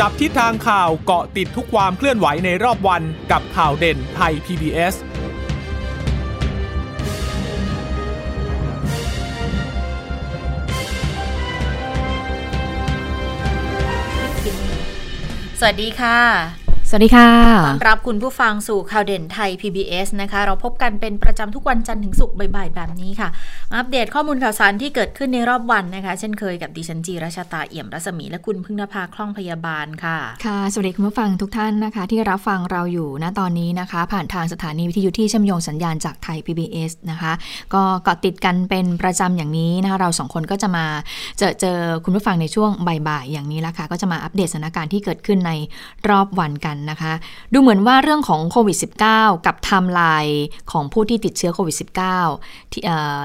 จับทิศทางข่าวเกาะติดทุกความเคลื่อนไหวในรอบวันกับข่าวเด่นไทย PBS สวัสดีค่ะ สวัสดีค่ะต้อนรับคุณผู้ฟังสู่ข่าวเด่นไทย PBS นะคะ เราพบกันเป็นประจำทุกวันจันทร์ถึงศุกร์บ่ายๆ แบบนี้ค่ะ อัปเดตข้อมูลข่าวสารที่เกิดขึ้นในรอบวันนะคะ เช่นเคยกับดิฉันจีราชาตาเอี่ยมรัศมีและคุณพึ่งนภาคล่องพยาบาลค่ะ ค่ะ สวัสดีคุณผู้ฟังทุกท่านนะคะ ที่รับฟังเราอยู่ณตอนนี้นะคะ ผ่านทางสถานีวิทยุที่เชื่อมโยงสัญญาณจากไทย PBS นะคะ ก็เกาะติดกันเป็นประจำอย่างนี้นะคะ เราสองคนก็จะมาเจอเจอคุณผู้ฟังในช่วงบ่ายๆอย่างนี้ละค่ะ ก็จะมาอัปเดตสถานการณ์ที่เกิดขึ้นในรอบวันกันนะคะ ดูเหมือนว่าเรื่องของโควิด -19 กับไทม์ไลน์ของผู้ที่ติดเชื้อโควิด -19 ที่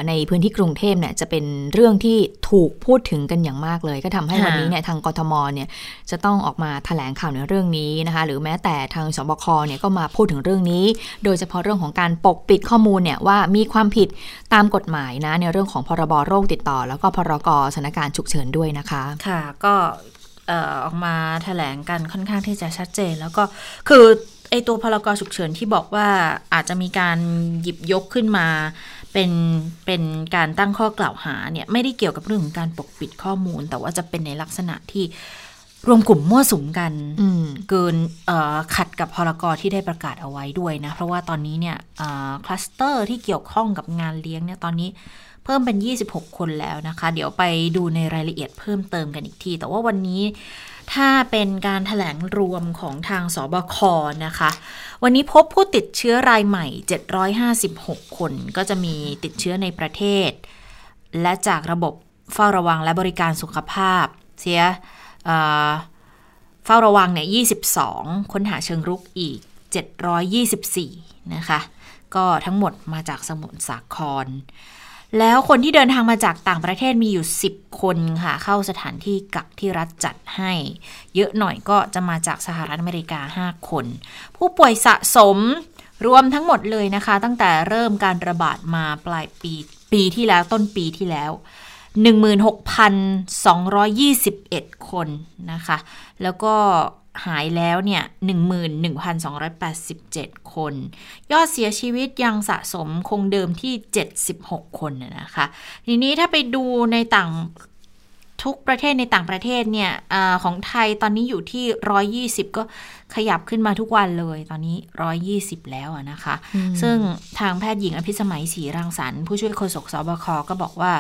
ในพื้นที่กรุงเทพเนี่ยจะเป็นเรื่องที่ถูกพูดถึงกันอย่างมากเลย ก็ทำให้วันนี้เนี่ยทางกทมเนี่ยจะต้องออกมาแถลงข่าวในเรื่องนี้นะคะหรือแม้แต่ทางสบคเนี่ยก็มาพูดถึงเรื่องนี้ โดยเฉพาะเรื่องของการปกปิดข้อมูลเนี่ยว่ามีความผิดตามกฎหมายนะในเรื่องของพรบโรคติดต่อ แล้วก็พรกสถานการณ์ฉุกเฉินด้วยนะคะ ค่ะก็ ออกมาแถลงกันค่อนข้างที่จะชัดเจน แล้วก็คือไอตัวพรกฉุกเฉินที่บอกว่าอาจจะมีการหยิบยกขึ้นมา เป็นเป็นการตั้งข้อกล่าวหาเนี่ยไม่ได้เกี่ยวกับเรื่องของการปกปิดข้อมูล แต่ว่าจะเป็นในลักษณะที่ รวมกลุ่มมั่วสุมกันเกินขัดกับพรกที่ได้ประกาศเอาไว้ด้วยนะ เพราะว่าตอนนี้เนี่ยคลัสเตอร์ที่เกี่ยวข้องกับงานเลี้ยงเนี่ยตอนนี้เพิ่มเป็น 26 คนแล้วนะคะ เดี๋ยวไปดูในรายละเอียดเพิ่มเติมกันอีกที แต่ว่าวันนี้ถ้าเป็นการถแถลงรวมของทางสบคนะคะ วันนี้พบผู้ติดเชื้อรายใหม่ 756 คน ก็จะมีติดเชื้อในประเทศ และจากระบบเฝ้าระวังและบริการสุขภาพ เสีย เฝ้าระวังเนี่ย 22 ค้นหาเชิงรุกอีก 724 นะคะ ก็ทั้งหมดมาจากสมุทรสาคร แล้วคนที่เดินทางมาจากต่างประเทศมีอยู่ 10 คนค่ะ เข้าสถานที่กักที่รัฐจัดให้ เยอะหน่อยก็จะมาจากสหรัฐอเมริกา 5 คน ผู้ป่วยสะสมรวมทั้งหมดเลยนะคะ ตั้งแต่เริ่มการระบาดมาปลายปีปีที่แล้วต้นปีที่แล้ว 16,221 คนนะคะ แล้วก็หายแล้วเนี่ย 11,287 คน ยอดเสียชีวิตยังสะสมคงเดิมที่ 76 คนนะคะ ทีนี้ถ้าไปดูในต่าง ทุกประเทศในต่างประเทศเนี่ยอของไทยตอนนี้อยู่ที่ 120 ก็ขยับขึ้นมาทุกวันเลย ตอนนี้ 120 แล้วนะคะ ซึ่งทางแพทย์หญิงอภิสมัยศรีรังสรรค์ผู้ช่วยโฆษกสบคก็บอกว่า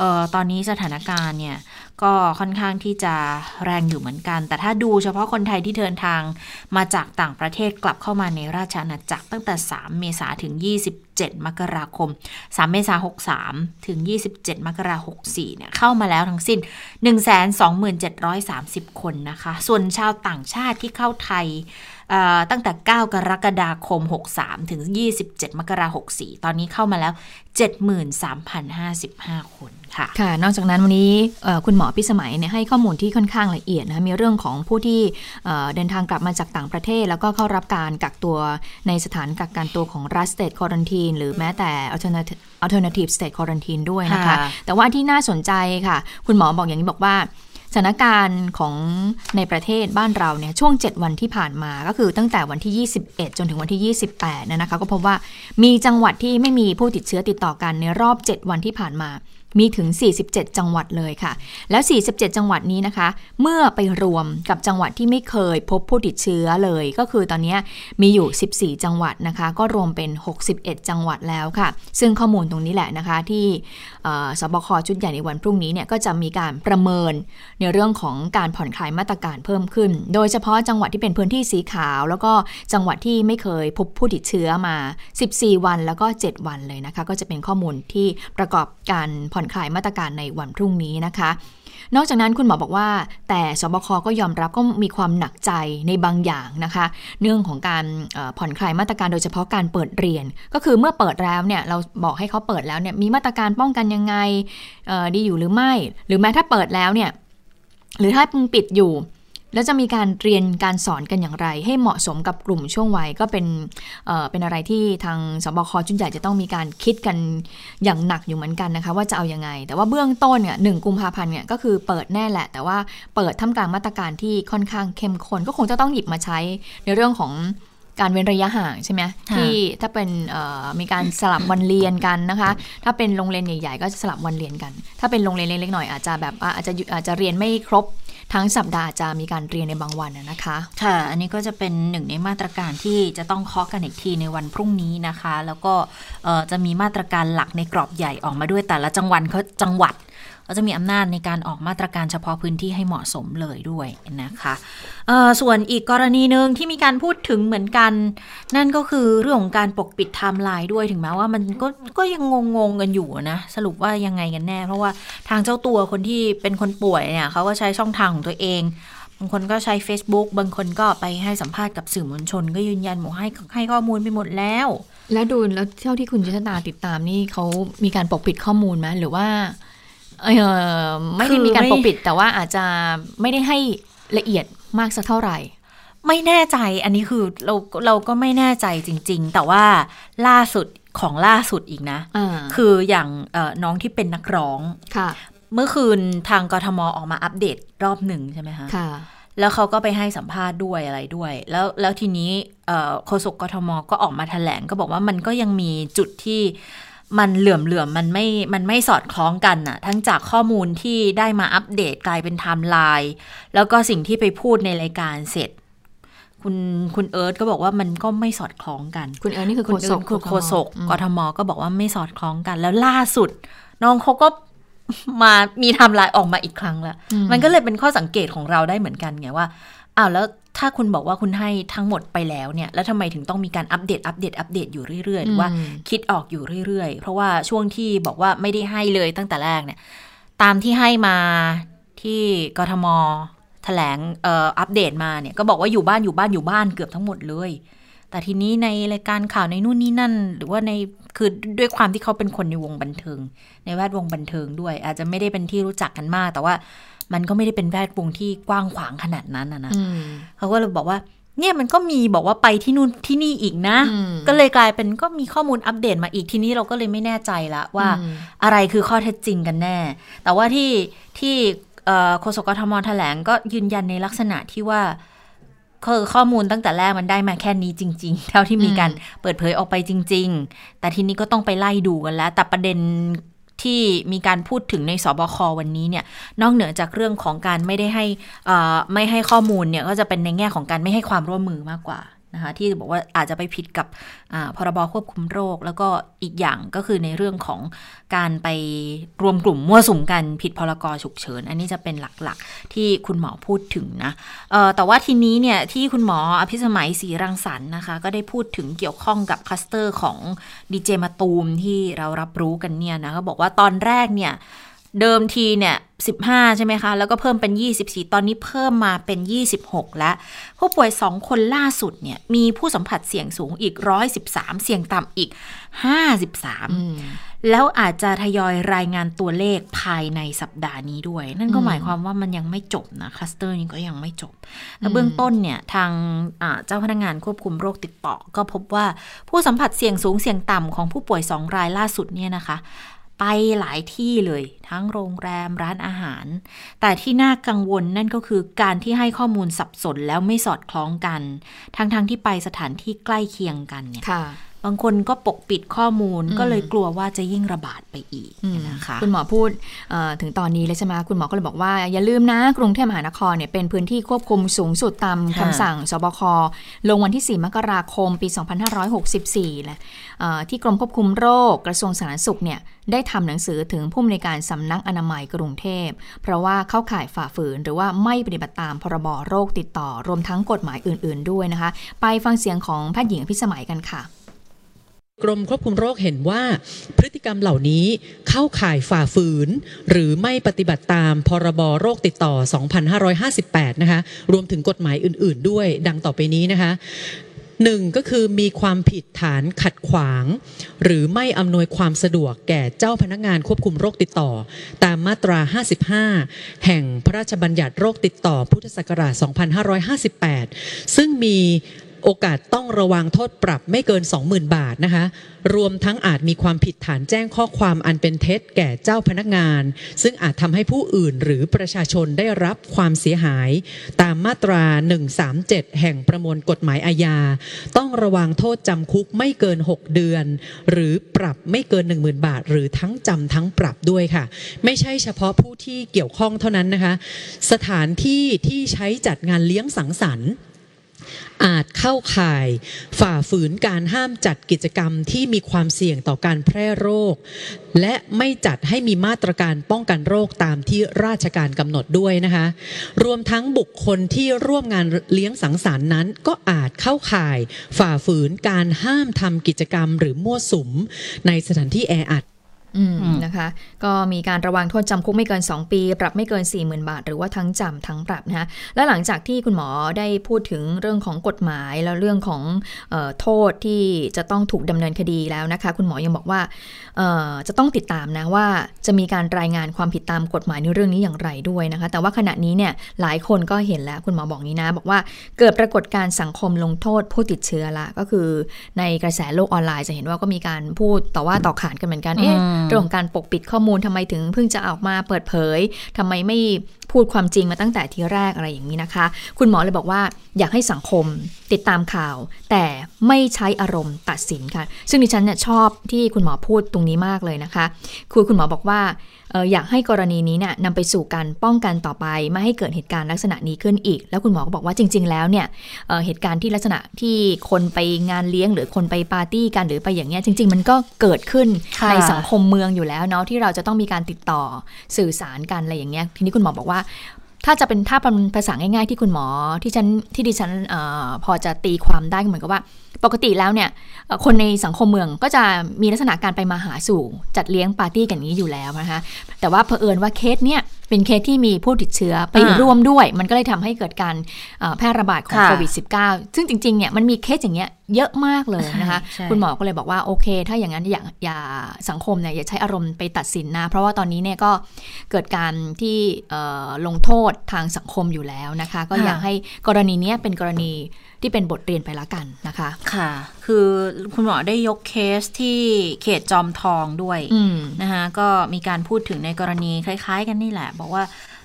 ออตอนนี้สถานการณ์เนี่ย ก็ค่อนข้างที่จะแรงอยู่เหมือนกัน แต่ถ้าดูเฉพาะคนไทยที่เดินทางมาจากต่างประเทศกลับเข้ามาในราชอาณาจักรตั้งแต่ 3 เมษาถึง 27 มกราคม 3 เมษา63 ถึง 27 มกราคม 64 เนี่ยเข้ามาแล้วทั้งสิ้น 12730 คนนะคะ ส่วนชาวต่างชาติที่เข้าไทย ตั้งแต่ 9 กรกฎาคม 63 ถึง 27 มกราคม 64 ตอนนี้เข้ามาแล้ว 73,055 คนค่ะค่ะ นอกจากนั้นวันนี้คุณหมอพิสมัยเนี่ยให้ข้อมูลที่ค่อนข้างละเอียดนะมีเรื่องของผู้ที่เดินทางกลับมาจากต่างประเทศ แล้วก็เข้ารับการกักตัวในสถานกักกันตัวของรัฐสเตทคอรันทีนหรือแม้แต่ alternative state quarantine ด้วยนะคะ แต่ว่าที่น่าสนใจค่ะ คุณหมอบอกอย่างนี้บอกว่า สถานการณ์ของในประเทศบ้านเราเนี่ยช่วง 7 วันที่ผ่านมาก็คือตั้งแต่วันที่ 21 จนถึงวันที่ 28นะคะก็พบว่ามีจังหวัดที่ไม่มีผู้ติดเชื้อติดต่อกันในรอบ 7 วันที่ผ่านมา มีถึง 47 จังหวัดเลยค่ะ แล้ว 47 จังหวัดนี้นะคะ เมื่อไปรวมกับจังหวัดที่ไม่เคยพบผู้ติดเชื้อเลย ก็คือตอนนี้มีอยู่ 14 จังหวัดนะคะ ก็รวมเป็น 61 จังหวัดแล้วค่ะ ซึ่งข้อมูลตรงนี้แหละนะคะที่สบคชุดใหญ่ในวันพรุ่งนี้เนี่ยก็จะมีการประเมินในเรื่องของการผ่อนคลายมาตรการเพิ่มขึ้น โดยเฉพาะจังหวัดที่เป็นพื้นที่สีขาว แล้วก็จังหวัดที่ไม่เคยพบผู้ติดเชื้อมา 14 วันแล้วก็ 7 วันเลยนะคะ ก็จะเป็นข้อมูลที่ประกอบการผ่อนคลายมาตรการในวันพรุ่งนี้นะคะ นอกจากนั้นคุณหมอบอกว่า แต่สบคก็ยอมรับก็มีความหนักใจในบางอย่างนะคะ เรื่องของการผ่อนคลายมาตรการโดยเฉพาะการเปิดเรียน ก็คือเมื่อเปิดแล้วเนี่ยเราบอกให้เขาเปิดแล้วเนี่ยมีมาตรการป้องกันยังไงดีอยู่หรือไม่ หรือแม้ถ้าเปิดแล้วเนี่ยหรือถ้าปิดอยู่ แล้วจะมีการเรียนการสอนกันอย่างไร ให้เหมาะสมกับกลุ่มช่วงวัยก็เป็นเอ่อเป็นอะไรที่ทางสบคจุนใหญ่จะต้องมีการคิดกันอย่างหนักอยู่เหมือนกันนะคะ ว่าจะเอาอยัางไง แต่ว่าเบื้องต้นเนี่ยหนึ่งกุมภาพันธ์เนี่ยก็คือเปิดแน่แหละ แต่ว่าเปิดท่ามกลางมาตรการที่ค่อนข้างเข้มข้นก็คงจะต้องหยิบมาใช้ในเรื่องของการเว้นระยะห่างใช่ไหมค่ะที่ถ้าเป็นเอ่อมีการสลับวันเรียนกันนะคะ ถ้าเป็นโรงเรียนใหญ่ ๆ ก็จะสลับวันเรียนกัน ถ้าเป็นโรงเรียนเล็กๆหน่อยอาจจะแบบว่าอาจจะอาจจะเรียนไม่ครบ ทั้งสัปดาห์จะมีการเรียนในบางวันนะนะคะ ค่ะ อันนี้ก็จะเป็นหนึ่งในมาตรการที่จะต้องเคาะกันอีกทีในวันพรุ่งนี้นะคะ แล้วก็จะมีมาตรการหลักในกรอบใหญ่ออกมาด้วยแต่ละจังหวัดเขาจังหวัด ก็จะมีอำนาจในการออกมาตรการเฉพาะพื้นที่ให้เหมาะสมเลยด้วยนะคะส่วนอีกกรณีหนึ่งที่มีการพูดถึงเหมือนกัน นั่นก็คือเรื่องของการปกปิดไทม์ไลน์ด้วยถึงแม้ว่ามันก็ก็ยังงงๆกันอยู่นะ สรุปว่ายังไงกันแน่ เพราะว่าทางเจ้าตัวคนที่เป็นคนป่วยเนี่ยเขาก็ใช้ช่องทางของตัวเองบางคนก็ใช้ Facebook บางคนก็ไปให้สัมภาษณ์กับสื่อมวลชน ก็ยืนยันบอกให้ให้ข้อมูลไปหมดแล้ว แล้วดูแล้วเท่าที่คุณจิตตาติดตามนี่เขามีการปกปิดข้อมูลไหมหรือว่า เออไม่ได้มีการคือไม่ปกปิดแต่ว่าอาจจะไม่ได้ให้ละเอียดมากสักเท่าไหร่ ไม่แน่ใจอันนี้คือเราเราก็ไม่แน่ใจจริง ๆ แต่ว่าล่าสุดของล่าสุดอีกนะอ่าคืออย่างเอ่อน้องที่เป็นนักร้องค่ะ เมื่อคืนทางกทมออกมาอัปเดตรอบหนึ่งใช่ไหมคะค่ะ แล้วเขาก็ไปให้สัมภาษณ์ด้วยอะไรด้วย แล้วแล้วทีนี้เอ่อโฆษกกทมก็ออกมาแถลงก็บอกว่ามันก็ยังมีจุดที่ มันเหลื่อมเหลื่อมๆมันไม่มันไม่สอดคล้องกันน่ะ ทั้งจากข้อมูลที่ได้มาอัปเดตกลายเป็นไทม์ไลน์แล้วก็สิ่งที่ไปพูดในรายการเสร็จ คุณคุณเอิร์ธก็บอกว่ามันก็ไม่สอดคล้องกัน คุณเอิร์ธนี่คือคุโฆณษเอิกร์ธคือโฆษกอืมกทมก็บอกว่าไม่สอดคล้องกัน แล้วล่าสุด น้องเขาก็มามีไทม์ไลน์ออกมาอีกครั้งแล้วอืมมันก็เลยเป็นข้อสังเกตของเราได้เหมือนกันไงว่าอ้าวแล้ว ถ้าคุณบอกว่าคุณให้ทั้งหมดไปแล้วเนี่ย แล้วทำไมถึงต้องมีการอัปเดตอัปเดตอัปเดตอยู่เรื่อยๆหรือว่าอืมคิดออกอยู่เรื่อยๆ เพราะว่าช่วงที่บอกว่าไม่ได้ให้เลยตั้งแต่แรกเนี่ย ตามที่ให้มาที่กทมแถลงเอ่ออัปเดตมาเนี่ยก็บอกว่าอยู่บ้านอยู่บ้านอยู่บ้านเกือบทั้งหมดเลย แต่ทีนี้ในรายการข่าวในนู่นนี่นั่น หรือว่าในคือด้วยความที่เขาเป็นคนในวงบันเทิง ในแวดวงบันเทิงด้วย อาจจะไม่ได้เป็นที่รู้จักกันมาก แต่ว่า มันก็ไม่ได้เป็นแวดวงที่กว้างขวางขนาดนั้นนะนะอืมเขาก็เลยบอกว่าเนี่ยมันก็มีบอกว่าไปที่นู่นที่นี่อีกนะอืมก็เลยกลายเป็นก็มีข้อมูลอัปเดตมาอีกทีนี้เราก็เลยไม่แน่ใจละว่าอืมอะไรคือข้อเท็จจริงกันแน่ แต่ว่าที่ที่เอ่อโฆษกกทมแถลงก็ยืนยันในลักษณะที่ว่าคือข้อมูลตั้งแต่แรกมันได้มาแค่นี้จริง ๆ เท่าที่มีการเปิดเผยออกไปจริง ๆ แต่ทีนี้ก็ต้องไปไล่ดูกันแล้ว แต่ประเด็น ที่มีการพูดถึงในสบควันนี้เนี่ยนอกเหนือจากเรื่องของการไม่ได้ให้อ่อไม่ให้ข้อมูลเนี่ยก็จะเป็นในแง่ของการไม่ให้ความร่วมมือมากกว่า นะคะที่บอกว่าอาจจะไปผิดกับพรบควบคุมโรค แล้วก็อีกอย่างก็คือในเรื่องของการไปรวมกลุ่มมั่วสุมกันผิดพรกฉุกเฉิน อันนี้จะเป็นหลักๆ ที่คุณหมอพูดถึงนะแต่ว่าทีนี้เนี่ยที่คุณหมออภิสมัยศรีรังสรรค์นะคะ ก็ได้พูดถึงเกี่ยวข้องกับคลัสเตอร์ของดีเจมาตูมที่เรารับรู้กันเนี่ยนะก็บอกว่าตอนแรกเนี่ย เดิมทีเนี่ย15 ใช่ไหมคะ แล้วก็เพิ่มเป็น 24 ตอนนี้เพิ่มมาเป็น 26 แล้ว ผู้ป่วย 2 คนล่าสุดเนี่ยมีผู้สัมผัสเสี่ยงสูงอีก 113 เสี่ยงต่ำอีก 53 แล้วอาจจะทยอยรายงานตัวเลขภายในสัปดาห์นี้ด้วย นั่นก็อืมหมายความว่ามันยังไม่จบนะคลัสเตอร์นี้ก็ยังไม่จบ แล้วเบื้องต้นเนี่ยทางอ่าเจ้าพนักงานควบคุมโรคติดต่อ ก็พบว่าผู้สัมผัสเสี่ยงสูงเสี่ยงต่ำของผู้ป่วย 2 รายล่าสุดเนี่ยนะคะ ไปหลายที่เลย ทั้งโรงแรมร้านอาหาร แต่ที่น่ากังวลนั่นก็คือการที่ให้ข้อมูลสับสนแล้วไม่สอดคล้องกัน ทั้งๆที่ไปสถานที่ใกล้เคียงกันเนี่ย บางคนก็ปกปิดข้อมูลอืมก็เลยกลัวว่าจะยิ่งระบาดไปอีกอืมนะคะคุณหมอพูดเอ่อถึงตอนนี้เลยใช่ไหมคุณหมอก็เลยบอกว่าอย่าลืมนะกรุงเทพมหานครเนี่ยเป็นพื้นที่ควบคุมสูงสุดตามค่ะคำสั่งสบคลงวันที่ 4 มกราคมปี 2564แหละเอ่อที่กรมควบคุมโรคกระทรวงสาธารณสุขเนี่ยได้ทำหนังสือถึงผู้อำนวยการสำนักอนามัยกรุงเทพ เพราะว่าเข้าข่ายฝ่าฝืน หรือว่าไม่ปฏิบัติตามพรบโรคติดต่อ รวมทั้งกฎหมายอื่น ๆ ด้วยนะคะ ไปฟังเสียงของแพทย์หญิงอภิสมัยกันค่ะ กรมควบคุมโรคเห็นว่า พฤติกรรมเหล่านี้เข้าข่ายฝ่าฝืน หรือไม่ปฏิบัติตามพรบโรคติดต่อ 2558 นะคะ รวมถึงกฎหมายอื่น ๆ ด้วยดังต่อไปนี้นะคะหนึ่งก็คือมีความผิดฐานขัดขวาง หรือไม่อำนวยความสะดวกแก่เจ้าพนักงานควบคุมโรคติดต่อ ตามมาตรา 55 แห่งพระราชบัญญัติโรคติดต่อพุทธศักราช 2558 ซึ่งมี โอกาสต้องระวังโทษปรับไม่เกิน 20,000 บาทนะคะ รวมทั้งอาจมีความผิดฐานแจ้งข้อความอันเป็นเท็จแก่เจ้าพนักงาน ซึ่งอาจทำให้ผู้อื่นหรือประชาชนได้รับความเสียหาย ตามมาตรา 137 แห่งประมวลกฎหมายอาญา ต้องระวังโทษจำคุกไม่เกิน 6 เดือน หรือปรับไม่เกิน 10,000 บาท หรือทั้งจำทั้งปรับด้วยค่ะ ไม่ใช่เฉพาะผู้ที่เกี่ยวข้องเท่านั้นนะคะ สถานที่ที่ใช้จัดงานเลี้ยงสังสรรค์ อาจเข้าข่าย ฝ่าฝืนการห้ามจัดกิจกรรมที่มีความเสี่ยงต่อการแพร่โรค และไม่จัดให้มีมาตรการป้องกันโรคตามที่ราชการกำหนดด้วยนะคะ รวมทั้งบุคคลที่ร่วมงานเลี้ยงสังสรรค์นั้น ก็อาจเข้าข่าย ฝ่าฝืนการห้ามทำกิจกรรมหรือมั่วสุมในสถานที่แออัด นะคะ ก็มีการระวังโทษจำคุกไม่เกิน 2 ปี ปรับไม่เกิน 40,000 บาท หรือว่าทั้งจำทั้งปรับนะคะและหลังจากที่คุณหมอได้พูดถึงเรื่องของกฎหมายแล้วเรื่องของออโทษที่จะต้องถูกดำเนินคดีแล้วนะคะ คุณหมอยังบอกว่าจะต้องติดตามนะว่าจะมีการรายงานความผิดตามกฎหมายในเรื่องนี้อย่างไรด้วยนะคะ แต่ว่าขณะนี้เนี่ยหลายคนก็เห็นแล้วคุณหมอบอกนี้นะบอกว่าเกิดปรากฏการสังคมลงโทษผู้ติดเชื้อละก็คือในกระแสโลกออนไลน์จะเห็นว่าก็มีการพูดต่อว่าต่อขานกันเหมือนกันเอ๊ะเรื่องของการปกปิดข้อมูลทำไมถึงเพิ่งจะออกมาเปิดเผยทำไมไม่พูดความจริงมาตั้งแต่ทีแรกอะไรอย่างนี้นะคะ คุณหมอเลยบอกว่าอยากให้สังคมติดตามข่าว แต่ไม่ใช้อารมณ์ตัดสินค่ะ ซึ่งดิฉันเนี่ยชอบที่คุณหมอพูดตรงนี้มากเลยนะคะคือคุณหมอบอกว่าเอ่ออยากให้กรณีนี้เนี่ยนำไปสู่การป้องกันต่อไป ไม่ให้เกิดเหตุการณ์ลักษณะนี้ขึ้นอีก แล้วคุณหมอก็บอกว่าจริง ๆ แล้วเนี่ยเอ่อเหตุการณ์ที่ลักษณะที่คนไปงานเลี้ยง หรือคนไปปาร์ตี้กันหรือไปอย่างเงี้ยจริง ๆ มันก็เกิดขึ้นค่ะในสังคมเมืองอยู่แล้วเนาะที่เราจะต้องมีการติดต่อสื่อสารกันอะไรอย่างเงี้ยทีนี้คุณหมอบอกว่าถ้าจะเป็นถ้าเป็นภาษาง่าย ๆ ที่คุณหมอที่ฉันที่ดิฉันออพอจะตีความได้เหมือนกับว่า ปกติแล้วเนี่ยเอ่อคนในสังคมเมืองก็จะมีลักษณะการไปมาหาสู่จัดเลี้ยงปาร์ตี้กันอย่างนี้อยู่แล้วนะคะ แต่ว่าเผอิญว่าเคสเนี่ยเป็นเคสที่มีผู้ติดเชื้อไปอ่าร่วมด้วย มันก็เลยทำให้เกิดการเอ่อแพร่ระบาดของค่ะโควิด -19 ซึ่งจริงๆเนี่ยมันมีเคสอย่างเงี้ยเยอะมากเลยนะคะใช่คุณหมอก็เลยบอกว่าโอเค ถ้าอย่างนั้นอย่าอย่าสังคมเนี่ยอย่าใช้อารมณ์ไปตัดสินนะ เพราะว่าตอนนี้เนี่ยก็เกิดการที่เอ่อลงโทษทางสังคมอยู่แล้วนะคะ ก็อยากให้กรณีเนี้ยเป็นกรณี ที่เป็นบทเรียนไปละกันนะคะค่ะ คือคุณหมอได้ยกเคสที่เขตจอมทองด้วยอืมนะคะก็มีการพูดถึงในกรณีคล้าย ๆ กันนี่แหละ บอกว่า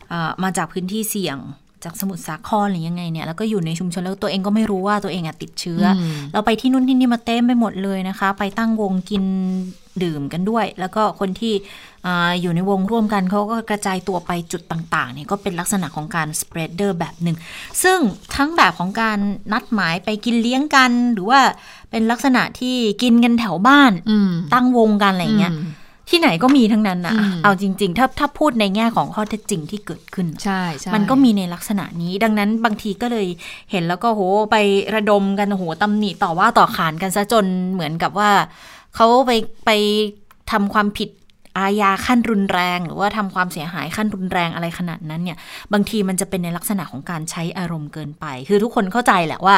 เอ่อมาจากพื้นที่เสี่ยง จากสมุทรสาครหรือยังไงเนี่ยแล้วก็อยู่ในชุมชนแล้วตัวเองก็ไม่รู้ว่าตัวเองอะติดเชื้ออมเราไปที่นู่นที่นี่มาเต็มไปหมดเลยนะคะ ไปตั้งวงกินดื่มกันด้วย แล้วก็คนที่อ่าอยู่ในวงร่วมกันเขาก็กระจายตัวไปจุดต่างๆเนี่ยก็เป็นลักษณะของการ spreader แบบหนึ่ง ซึ่งทั้งแบบของการนัดหมายไปกินเลี้ยงกัน หรือว่าเป็นลักษณะที่กินกันแถวบ้านอืมตั้งวงกันอะไรอย่างเงี้ยม ที่ไหนก็มีทั้งนั้นนะอืมเอาจริง ๆ ถ้าถ้าพูดในแง่ของข้อเท็จจริงที่เกิดขึ้น ใช่ใช่มันก็มีในลักษณะนี้ ดังนั้นบางทีก็เลยเห็นแล้วก็โหไประดมกันโหตำหนิต่อว่าต่อขานกันซะจนเหมือนกับว่าเขาไปไปทำความผิดอาญาขั้นรุนแรง หรือว่าทำความเสียหายขั้นรุนแรงอะไรขนาดนั้นเนี่ย บางทีมันจะเป็นในลักษณะของการใช้อารมณ์เกินไป คือทุกคนเข้าใจแหละว่า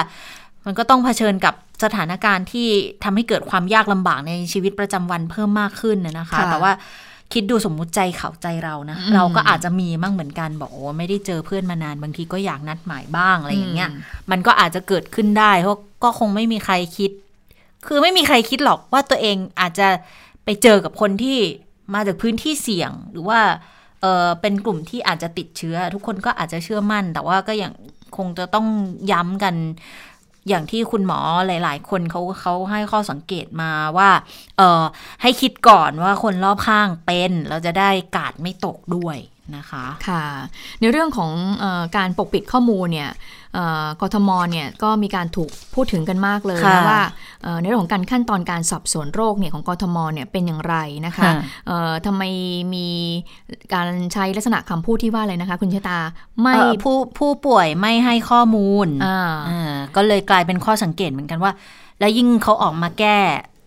มันก็ต้องเผชิญกับสถานการณ์ที่ทำให้เกิดความยากลำบากในชีวิตประจำวันเพิ่มมากขึ้นนะนะคะค่ะแต่ว่าคิดดูสมมุติใจเขาใจเรานะอืมเราก็อาจจะมีมั่งเหมือนกันบอกโอ้ไม่ได้เจอเพื่อนมานานบางทีก็อยากนัดหมายบ้างอะไรอย่างเงี้ย มันก็อาจจะเกิดขึ้นได้เพราะก็คงไม่มีใครคิด คือไม่มีใครคิดหรอกว่าตัวเองอาจจะไปเจอกับคนที่มาจากพื้นที่เสี่ยงหรือว่าเออเป็นกลุ่มที่อาจจะติดเชื้อ ทุกคนก็อาจจะเชื่อมั่น แต่ว่าก็อย่างคงจะต้องย้ำกัน อย่างที่คุณหมอหลาย ๆ คนเขาเขาให้ข้อสังเกตมาว่า เออให้คิดก่อนว่าคนรอบข้างเป็นเราจะได้กาดไม่ตกด้วยนะคะ ค่ะ ในเรื่องของออการปกปิดข้อมูลเนี่ย กทมเนี่ยก็มีการถูกพูดถึงกันมากเลยค่ะนะว่าเอ่อในเรื่องของการขั้นตอนการสอบสวนโรคเนี่ยของกทมเนี่ยเป็นอย่างไรนะคะค่ะเอ่อทำไมมีการใช้ลักษณะคำพูดที่ว่าอะไรนะคะ คุณชะตาไม่เอ่อผู้ผู้ป่วยไม่ให้ข้อมูลอ่าอ่าก็เลยกลายเป็นข้อสังเกตเหมือนกันว่า แล้วยิ่งเขาออกมาแก้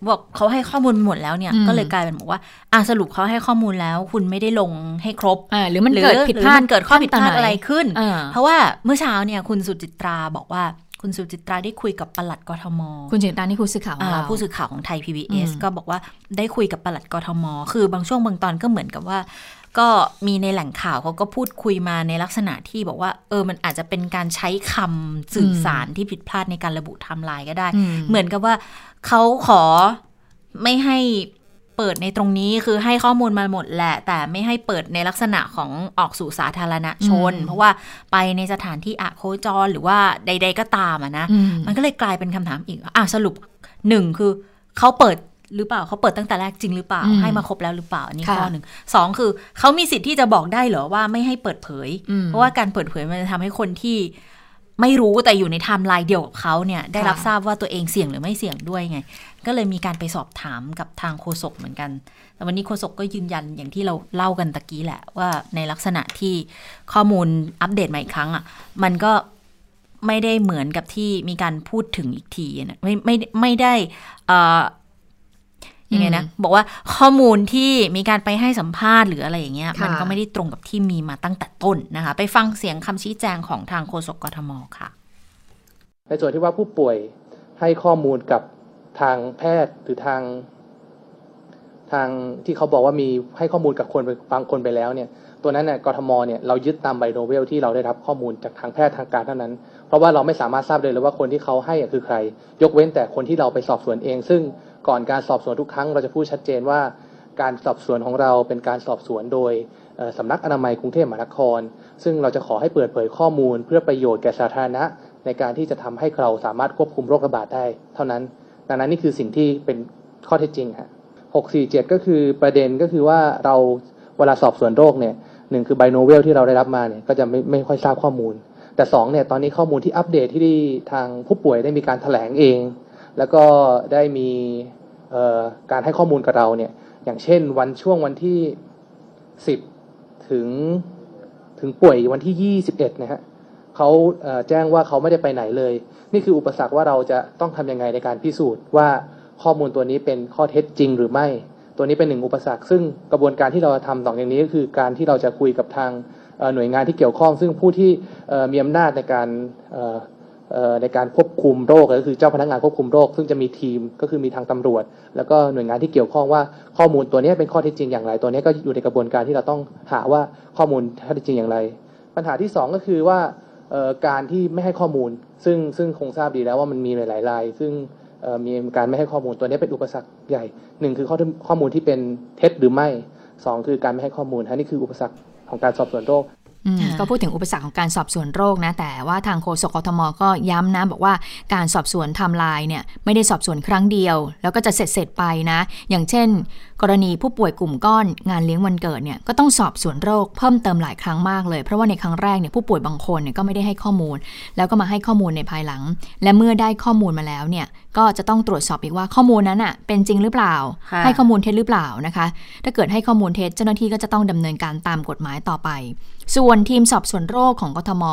บอกเขาให้ข้อมูลหมดแล้วเนี่ยอืมก็เลยกลายเป็นบอกว่าอะสรุปเขาให้ข้อมูลแล้ว คุณไม่ได้ลงให้ครบอ่าหรือมันเกิดผิดพลาดหรือมันเกิดข้อผิดพลาดขั้นตอนอะไรขึ้นอ่าเพราะว่าเมื่อเช้าเนี่ยคุณสุจิตราบอกว่าคุณคุณสุจิตราได้คุยกับปลัดกทม คุณจิตรานี่ผู้สื่อข่าวของเราผู้สื่อข่าวของไทย PBS อืมก็บอกว่าได้คุยกับปลัดกทม คือบางช่วงบางตอนก็เหมือนกับว่า ก็มีในแหล่งข่าวเขาก็พูดคุยมาในลักษณะที่บอกว่า เออมันอาจจะเป็นการใช้คำสื่อสารที่ผิดพลาดในการระบุไทม์ไลน์ก็ได้อืมเหมือนกับว่าเขาขอไม่ให้เปิดในตรงนี้คือให้ข้อมูลมาหมดแหละ แต่ไม่ให้เปิดในลักษณะของออกสู่สาธารณชนอืมเพราะว่าไปในสถานที่อะโคจรหรือว่าใด ๆ ก็ตามอะนะอืมมันก็เลยกลายเป็นคำถามอีกว่าอะสรุปหนึ่งคือเขาเปิด หรือเปล่าเขาเปิดตั้งแต่แรกจริงหรือเปล่าอืมให้มาครบแล้วหรือเปล่าอันนี้ค่ะข้อหนึ่งสองคือเขามีสิทธิ์ที่จะบอกได้เหรอว่าไม่ให้เปิดเผยอืมเพราะว่าการเปิดเผยมันจะทำให้คนที่ไม่รู้แต่อยู่ในไทม์ไลน์เดียวกับเขาเนี่ยได้รับค่ะทราบว่าตัวเองเสี่ยงหรือไม่เสี่ยงด้วยไง ก็เลยมีการไปสอบถามกับทางโฆษกเหมือนกัน แต่วันนี้โฆษกก็ยืนยันอย่างที่เราเล่ากันตะกี้แหละว่าในลักษณะที่ข้อมูลอัปเดตมาอีกครั้งอะมันก็ไม่ได้เหมือนกับที่มีการพูดถึงอีกทีนะไม่ไม่ไม่ได้เอ่อ ยังไงนะ บอกว่าข้อมูลที่มีการไปให้สัมภาษณ์หรืออะไรอย่างเงี้ยค่ะมันก็ไม่ได้ตรงกับที่มีมาตั้งแต่ต้นนะคะ ไปฟังเสียงคำชี้แจงของทางโฆษกกทมค่ะ ในส่วนที่ว่าผู้ป่วยให้ข้อมูลกับทางแพทย์หรือทาง ทางที่เขาบอกว่ามีให้ข้อมูลกับคนไปบางคนไปแล้วเนี่ย ตัวนั้นเนี่ยกทมเนี่ยเรายึดตามไบโนเวลที่เราได้รับข้อมูลจากทางแพทย์ทางการเท่านั้น เพราะว่าเราไม่สามารถทราบเลยเลยว่าคนที่เขาให้อะคือใคร ยกเว้นแต่คนที่เราไปสอบสวนเอง ซึ่ง ก่อนการสอบสวนทุกครั้งเราจะพูดชัดเจนว่าการสอบสวนของเราเป็นการสอบสวนโดยสำนักอนามัยกรุงเทพมหานคร ซึ่งเราจะขอให้เปิดเผยข้อมูล เพื่อประโยชน์แก่สาธารณะ ในการที่จะทำให้เราสามารถควบคุมโรคระบาดได้ เท่านั้น ดังนั้นนี่คือสิ่งที่เป็นข้อเท็จจริงฮะ647 ก็คือประเด็นก็คือว่าเราเวลาสอบสวนโรคเนี่ยหนึ่งคือไบโนเวลที่เราได้รับมาเนี่ยก็จะไม่ไม่ค่อยทราบข้อมูล แต่สองเนี่ยตอนนี้ข้อมูลที่อัปเดตที่ทางผู้ป่วยได้มีการแถลงเอง แล้วก็ได้มีการให้ข้อมูลกับเราเนี่ยอย่างเช่นวันช่วงวันที่ 10 ถึงถึงป่วยวันที่ 21 นะฮะเขาเแจ้งว่าเขาไม่ได้ไปไหนเลย นี่คืออุปสรรคว่าเราจะต้องทำยังไงในการพิสูจน์ว่าข้อมูลตัวนี้เป็นข้อเท็จจริงหรือไม่ ตัวนี้เป็นหนึ่งอุปสรรค ซึ่งกระบวนการที่เราจะทำต่ออย่างนี้ก็คือการที่เราจะคุยกับทางหน่วยงานที่เกี่ยวข้อง ซึ่งผู้ที่มีอำนาจในการ ในการควบคุมโรคก็คือเจ้าพนักงานควบคุมโรค ซึ่งจะมีทีมก็คือมีทางตำรวจ แล้วก็หน่วยงานที่เกี่ยวข้องว่าข้อมูลตัวนี้เป็นข้อเท็จจริงอย่างไร ตัวนี้ก็อยู่ในกระบวนการที่เราต้องหาว่าข้อมูลข้อเท็จจริงอย่างไร ปัญหาที่สองก็คือว่าการที่ไม่ให้ข้อมูล ซึ่งซึ่งคงทราบดีแล้วว่ามันมีหลายราย ซึ่งมีการไม่ให้ข้อมูลตัวนี้เป็นอุปสรรคใหญ่หนึ่งคือข้อข้อมูลที่เป็นเท็จหรือไม่สองคือการไม่ให้ข้อมูลฮะนี่คืออุปสรรคของการสอบสวนโรค ก็พูดถึงอุปสรรคของการสอบสวนโรคนะ แต่ว่าทางโฆษกกทมก็ย้ำนะ บอกว่าการสอบสวนไทม์ไลน์เนี่ยไม่ได้สอบสวนครั้งเดียว แล้วก็จะเสร็จเสร็จๆไปนะ อย่างเช่น กรณีผู้ป่วยกลุ่มก้อนงานเลี้ยงวันเกิดเนี่ยก็ต้องสอบสวนโรคเพิ่มเติมหลายครั้งมากเลย เพราะว่าในครั้งแรกเนี่ยผู้ป่วยบางคนเนี่ยก็ไม่ได้ให้ข้อมูล แล้วก็มาให้ข้อมูลในภายหลัง และเมื่อได้ข้อมูลมาแล้วเนี่ย ก็จะต้องตรวจสอบอีกว่าข้อมูลนั้นอะเป็นจริงหรือเปล่าค่ะให้ข้อมูลเท็จหรือเปล่านะคะ ถ้าเกิดให้ข้อมูลเท็จเจ้าหน้าที่ก็จะต้องดำเนินการตามกฎหมายต่อไป ส่วนทีมสอบสวนโรคของกทม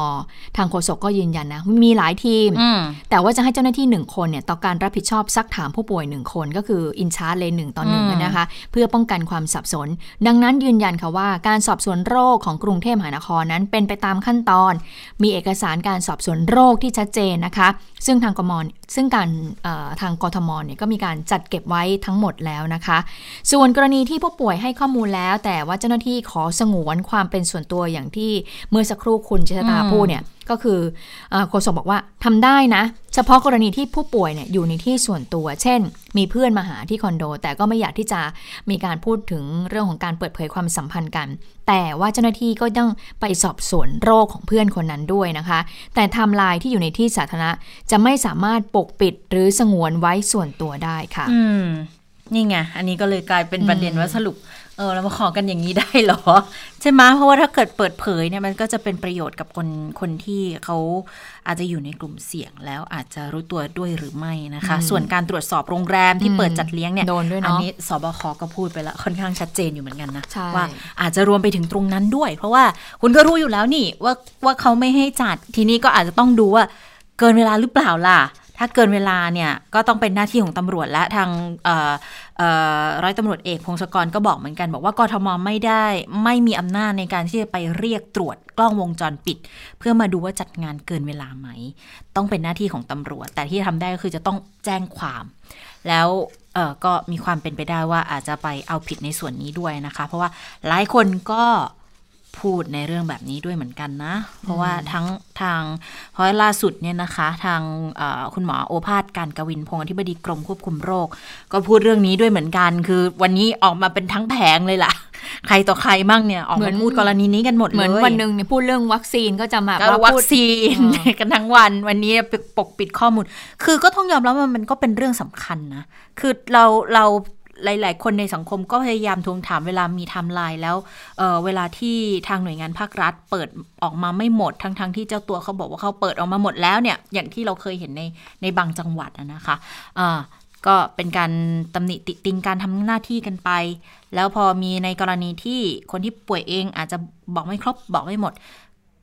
ทางโฆษกก็ยืนยันนะ มีหลายทีมอืมแต่ว่าจะให้เจ้าหน้าที่หนึ่งคนเนี่ยต่อการรับผิดชอบซักถามผู้ป่วยหนึ่งคนก็คืออินชาร์เลนหนึ่งต่อหนึ่งอืมนะคะ เพื่อป้องกันความสับสน ดังนั้นยืนยันค่ะว่าการสอบสวนโรคของกรุงเทพมหานครนั้นเป็นไปตามขั้นตอน มีเอกสารการสอบสวนโรคที่ชัดเจนนะคะ ซึ่งทางกมซึ่งการเอ่อทางกทมเนี่ยก็มีการจัดเก็บไว้ทั้งหมดแล้วนะคะ ส่วนกรณีที่ผู้ป่วยให้ข้อมูลแล้ว แต่ว่าเจ้าหน้าที่ขอสงวนความเป็นส่วนตัวอย่างที่เมื่อสักครู่คุณเจษตาอืมพูดเนี่ยก็คือโฆษกบอกว่าทำได้นะ เฉพาะกรณีที่ผู้ป่วยเนี่ยอยู่ในที่ส่วนตัว เช่น มีเพื่อนมาหาที่คอนโด แต่ก็ไม่อยากที่จะมีการพูดถึงเรื่องของการเปิดเผยความสัมพันธ์กัน แต่ว่าเจ้าหน้าที่ก็ต้องไปสอบสวนโรคของเพื่อนคนนั้นด้วยนะคะ แต่ไทม์ไลน์ที่อยู่ในที่สาธารณะจะไม่สามารถปกปิดหรือสงวนไว้ส่วนตัวได้ค่ะอืมนี่ไง อันนี้ก็เลยกลายเป็นประเด็นว่าสรุป เออเรามาขอกันอย่างนี้ได้เหรอ ใช่ไหมเพราะว่าถ้าเกิดเปิดเผยเนี่ยมันก็จะเป็นประโยชน์กับคนคนที่เขาอาจจะอยู่ในกลุ่มเสี่ยงแล้วอาจจะรู้ตัวด้วยหรือไม่นะคะ ส่วนการตรวจสอบโรงแรมที่เปิดจัดเลี้ยงเนี่ยโดนด้วยอันเนาะนี้สบคก็พูดไปแล้วค่อนข้างชัดเจนอยู่เหมือนกันนะใช่ว่าอาจจะรวมไปถึงตรงนั้นด้วย เพราะว่าคุณก็รู้อยู่แล้วนี่ว่าว่าเขาไม่ให้จัดทีนี้ก็อาจจะต้องดูว่าเกินเวลาหรือเปล่าล่ะ ถ้าเกินเวลาเนี่ยก็ต้องเป็นหน้าที่ของตำรวจและทางร้อยตำรวจเอกพงศกรก็บอกเหมือนกัน บอกว่ากทมไม่ได้ไม่มีอำนาจในการที่จะไปเรียกตรวจกล้องวงจรปิด เพื่อมาดูว่าจัดงานเกินเวลาไหม ต้องเป็นหน้าที่ของตำรวจ แต่ที่ทำได้ก็คือจะต้องแจ้งความ แล้วก็มีความเป็นไปได้ว่าอาจจะไปเอาผิดในส่วนนี้ด้วยนะคะ เพราะว่าหลายคนก็ พูดในเรื่องแบบนี้ด้วยเหมือนกันนะ เพราะว่าทั้งทางเพราะล่าสุดเนี่ยนะคะ ทางคุณหมอโอภาสการกวินพงศ์อธิบดีกรมควบคุมโรค ก็พูดเรื่องนี้ด้วยเหมือนกัน คือวันนี้ออกมาเป็นทั้งแผงเลยล่ะ ใครต่อใครมั่งเนี่ยออกมาพูดกรณีนี้กันหมดเลยเหมือนวันหนึ่งเนี่ยพูดเรื่องวัคซีนก็จะมาวัคซีนกันทั้งวัน วันนี้ปกปิดข้อมูล คือก็ต้องยอมรับว่ามันก็เป็นเรื่องสำคัญนะคือเราเรา หลาย ๆ คนในสังคมก็พยายามทวงถามเวลามีทำลายแล้วเเวลาที่ทางหน่วยงานภาครัฐ เปิดออกมาไม่หมดทั้งๆทที่เจ้าตัวเขาบอกว่าเขาเปิดออกมาหมดแล้วเนี่ยอย่างที่เราเคยเห็นในในบางจังหวัดนะคะะก็เป็นการตำหนิติติงการทำหน้าที่กันไป แล้วพอมีในกรณีที่คนที่ป่วยเองอาจจะบอกไม่ครบบอกไม่หมด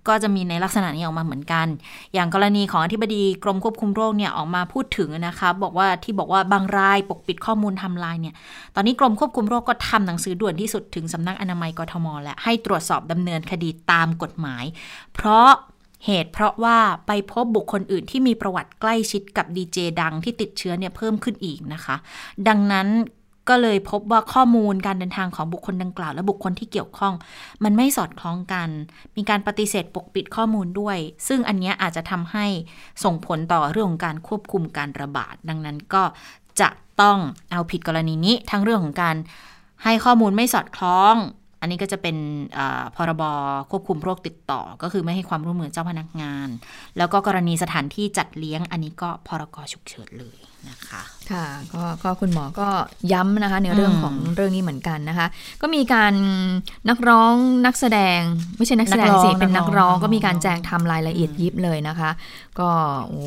ก็จะมีในลักษณะนี้ออกมาเหมือนกัน อย่างกรณีของอธิบดีกรมควบคุมโรคเนี่ยออกมาพูดถึงนะคะ บอกว่าที่บอกว่าบางรายปกปิดข้อมูลทำลายเนี่ย ตอนนี้กรมควบคุมโรคก็ทำหนังสือด่วนที่สุดถึงสำนักอนามัยกทมและให้ตรวจสอบดำเนินคดีตามกฎหมาย เพราะเหตุเพราะว่าไปพบบุคคลอื่นที่มีประวัติใกล้ชิดกับดีเจดังที่ติดเชื้อเนี่ยเพิ่มขึ้นอีกนะคะ ดังนั้น ก็เลยพบว่าข้อมูลการเดินทางของบุคคลดังกล่าว และบุคคลที่เกี่ยวข้อง มันไม่สอดคล้องกัน มีการปฏิเสธปกปิดข้อมูลด้วย ซึ่งอันนี้อาจจะทำให้ส่งผลต่อเรื่องของการควบคุมการระบาด ดังนั้นก็จะต้องเอาผิดกรณีนี้ ทั้งเรื่องของการให้ข้อมูลไม่สอดคล้อง อันนี้ก็จะเป็นพรบควบคุมโรคติดต่อ ก็คือไม่ให้ความร่วมมือเจ้าพนักงาน แล้วก็กรณีสถานที่จัดเลี้ยง อันนี้ก็พรกฉุกเฉินเลย นะคะค่ะก็ก็คุณหมอก็ย้ำนะคะในเรื่องของเรื่องนี้เหมือนกันนะคะ ก็มีการนักร้องนักแสดงไม่ใช่นักแสดงสิเป็นนักร้องก็มีการแจ้งทำรายละเอียดยิบเลยนะคะ ก็โอ้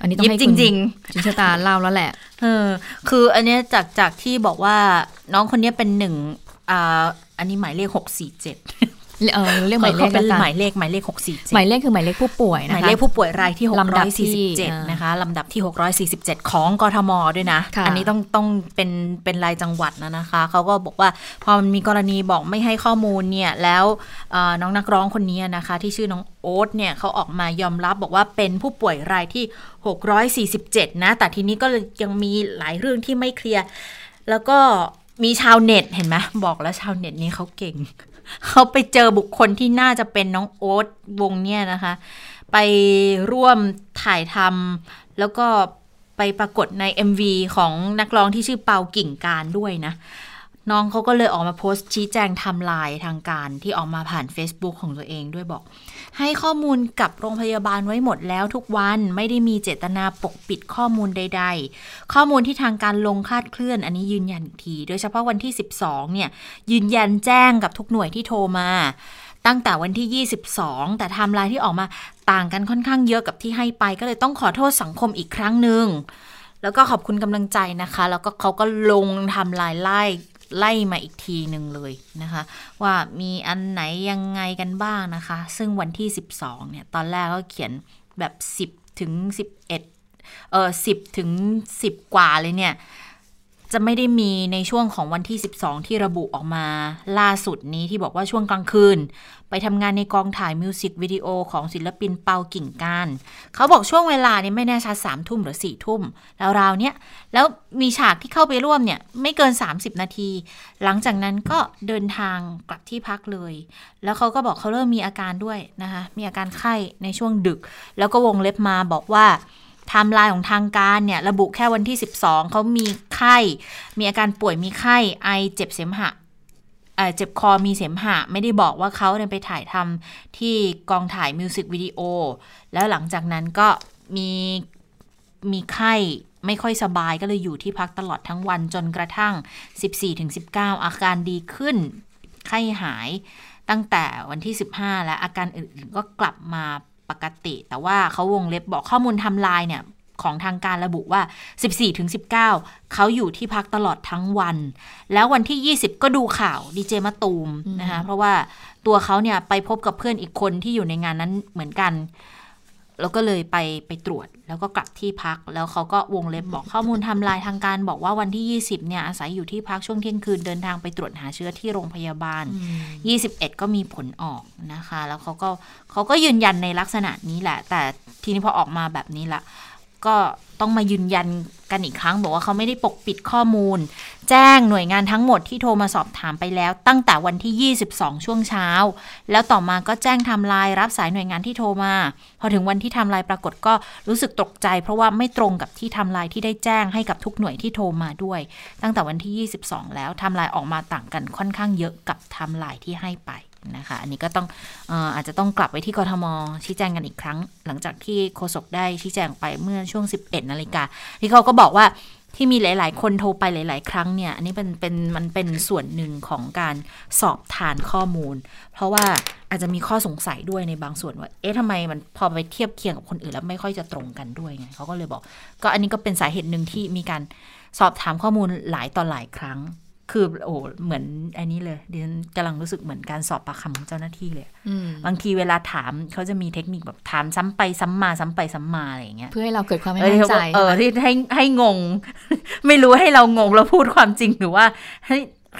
อันนี้ต้องให้จริงจริงจินชตาเล่าแล้วแหละเออคืออันนี้จากจากที่บอกว่าน้องคนนี้เป็นหนึ่งอ่าอันนี้หมายเลขหกสี่เจ็ด เออเรียกหมายเลขหมายเลขหมายเลขหกสี่หมายเลขคือหมายเลขผู้ป่วยนะคะหมายเลขผู้ป่วยรายที่หกร้อยสี่สิบเจ็ดนะคะลำดับที่หกร้อยสี่สิบเจ็ดของกทมด้วยนะ อันนี้ต้องต้องเป็นเป็นรายจังหวัดนะนะคะเขาก็บอกว่าพอมันมีกรณีบอกไม่ให้ข้อมูลเนี่ยแล้วน้องนักร้องคนนี้นะคะ ที่ชื่อน้องโอ๊ตเนี่ยเขาออกมายอมรับบอกว่าเป็นผู้ป่วยรายที่หกร้อยสี่สิบเจ็ดนะ แต่ทีนี้ก็ยังมีหลายเรื่องที่ไม่เคลียร์แล้วก็มีชาวเน็ตเห็นไหมบอกแล้วชาวเน็ตนี้เขาเก่ง เขาไปเจอบุคคลที่น่าจะเป็นน้องโอ๊ตวงเนี่ยนะคะ ไปร่วมถ่ายทำแล้วก็ไปปรากฏใน MV ของนักร้องที่ชื่อเปากิ่งการด้วยนะ น้องเขาก็เลยออกมาโพสต์ชี้แจงทำลายทางการที่ออกมาผ่าน Facebook ของตัวเองด้วยบอก ให้ข้อมูลกับโรงพยาบาลไว้หมดแล้วทุกวันไม่ได้มีเจตนาปกปิดข้อมูลใด ๆ ข้อมูลที่ทางการลงคาดเคลื่อน อันนี้ยืนยันที โดยเฉพาะวันที่ 12 เนี่ย ยืนยันแจ้งกับทุกหน่วยที่โทรมา ตั้งแต่วันที่ 22 แต่ไทม์ไลน์ที่ออกมาต่างกันค่อนข้างเยอะกับที่ให้ไป ก็เลยต้องขอโทษสังคมอีกครั้งหนึ่งแล้วก็ขอบคุณกำลังใจนะคะ แล้วก็เขาก็ลงไทม์ไลน์ไล่ ไล่มาอีกทีหนึ่งเลยนะคะ ว่ามีอันไหนยังไงกันบ้างนะคะ ซึ่งวันที่ 12 เนี่ย ตอนแรกก็เขียนแบบ 10 ถึง 11 เออ10 ถึง 10 กว่าเลยเนี่ย จะไม่ได้มีในช่วงของวันที่ 12 ที่ระบุออกมา ล่าสุดนี้ที่บอกว่าช่วงกลางคืน ไปทำงานในกองถ่ายมิวสิกวิดีโอของศิลปินเปากิ่งการเขาบอกช่วงเวลานี้ไม่แน่ชัดสามทุ่มหรือสี่ทุ่มแล้วราวเนี้ยแล้วมีฉากที่เข้าไปร่วมเนี่ย ไม่เกิน 30 นาที หลังจากนั้นก็เดินทางกลับที่พักเลย แล้วเขาก็บอกเขาเริ่มมีอาการด้วยนะคะมีอาการไข้ในช่วงดึก แล้วก็วงเล็บมาบอกว่า ไทม์ไลน์ของทางการเนี่ยระบุแค่วันที่ 12 เขามีไข้ มีอาการป่วยมีไข้ไอเจ็บเสมหะเจ็บคอมีเสมหะ ไม่ได้บอกว่าเขาเนี่ยไปถ่ายทำที่กองถ่ายมิวสิกวิดีโอ แล้วหลังจากนั้นก็มีมีไข้ไม่ค่อยสบายก็เลยอยู่ที่พักตลอดทั้งวันจนกระทั่ง 14-19 อาการดีขึ้น ไข้หายตั้งแต่วันที่ 15 และอาการอื่นๆก็กลับมา ปกติ แต่ว่าเขาวงเล็บบอกข้อมูลทำลายเนี่ยของทางการระบุว่า 14-19 เขาอยู่ที่พักตลอดทั้งวัน แล้ววันที่ 20 ก็ดูข่าวดีเจมาตูมนะคะเพราะว่าตัวเขาเนี่ยไปพบกับเพื่อนอีกคนที่อยู่ในงานนั้นเหมือนกัน แล้วก็เลยไปไปตรวจแล้วก็กลับที่พัก แล้วเขาก็วงเล็บบอกข้อมูลทำลายทางการบอกว่าวันที่ 20 เนี่ยอาศัยอยู่ที่พักช่วงเที่ยงคืนเดินทางไปตรวจหาเชื้อที่โรงพยาบาล 21 ก็มีผลออกนะคะ แล้วเขาก็เขาก็ยืนยันในลักษณะนี้แหละ แต่ทีนี้พอออกมาแบบนี้ละ ก็ต้องมายืนยันกันอีกครั้ง บอกว่าเขาไม่ได้ปกปิดข้อมูล แจ้งหน่วยงานทั้งหมดที่โทรมาสอบถามไปแล้ว ตั้งแต่วันที่ 22 ช่วงเช้า แล้วต่อมาก็แจ้งทำลายรับสายหน่วยงานที่โทรมา พอถึงวันที่ทำลายปรากฏก็รู้สึกตกใจ เพราะว่าไม่ตรงกับที่ทำลายที่ได้แจ้งให้กับทุกหน่วยที่โทรมาด้วย ตั้งแต่วันที่ 22 แล้วทำลายออกมาต่างกันค่อนข้างเยอะกับทำลายที่ให้ไป นะคะ อันนี้ก็ต้องเอ่ออาจจะต้องกลับไปที่กทมชี้แจงกันอีกครั้ง หลังจากที่โฆษกได้ชี้แจงไปเมื่อช่วง 11นาฬิกาที่เขาก็บอกว่าที่มีหลาย ๆ คนโทรไปหลาย ๆ ครั้งเนี่ย อันนี้เป็นเป็นมันเป็นส่วนหนึ่งของการสอบทานข้อมูล เพราะว่าอาจจะมีข้อสงสัยด้วยในบางส่วนว่า เอ๊ะทำไมมันพอไปเทียบเคียงกับคนอื่นแล้วไม่ค่อยจะตรงกันด้วยไงเขาก็เลยบอก ก็อันนี้ก็เป็นสาเหตุหนึ่งที่มีการสอบถามข้อมูลหลายต่อหลายครั้ง คือโอ้เหมือนอันนี้เลยดิฉันกำลังรู้สึกเหมือนการสอบปากคำของเจ้าหน้าที่เลยบางทีเวลาถามเขาจะมีเทคนิคแบบถามซ้ำไปซ้ำมาซ้ำไปซ้ำมาอะไรอย่างเงี้ยเพื่อให้เราเกิดความไม่เออมั่นที่ใจเขาเออที่ให้ให้งง ไม่รู้ให้เรางงแล้วพูดความจริงหรือว่าให้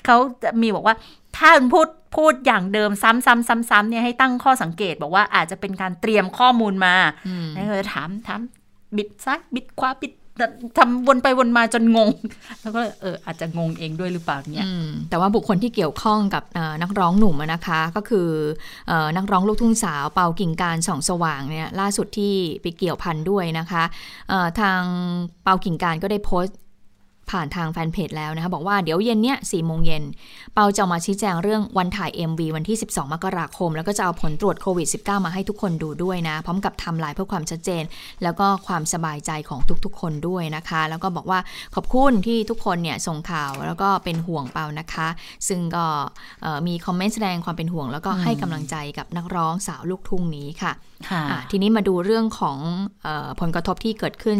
เขาจะมีบอกว่าถ้าพูดพูดอย่างเดิมซ้ำซ้ำซ้ำซ้ำเนี่ยให้ตั้งข้อสังเกตบอกว่าอาจจะเป็นการเตรียมข้อมูลมาอืมแล้วก็จะถามถามบิดซ้ายบิดขวาบิด ทำวนไปวนมาจนงง แล้วก็เอออาจจะงงเองด้วยหรือเปล่าเนี่ยแต่ว่าบุคคลที่เกี่ยวข้องกับนักร้องหนุ่มนะคะ ก็คืออนักร้องลูกทุ่งสาวเปากิ่งการส่องสว่างเนี่ยล่าสุดที่ไปเกี่ยวพันด้วยนะคะทางเปากิ่งการก็ได้โพสต์ ผ่านทางแฟนเพจแล้วนะคะ บอกว่าเดี๋ยวเย็นเนี้ยสี่โมงเย็นเปาจะมาชี้แจงเรื่องวันถ่าย MV วันที่ 12 มกราคม แล้วก็จะเอาผลตรวจโควิด -19 มาให้ทุกคนดูด้วยนะ พร้อมกับทำลายเพื่อความชัดเจน แล้วก็ความสบายใจของทุกๆ คนด้วยนะคะ แล้วก็บอกว่าขอบคุณที่ทุกคนเนี่ยส่งข่าวแล้วก็เป็นห่วงเปานะคะ ซึ่งก็มีคอมเมนต์แสดงความเป็นห่วง แล้วก็ให้กำลังใจกับนักร้องสาวลูกทุ่งนี้ค่ะทีนี้มาดูเรื่องของออผลกระทบที่เกิดขึ้น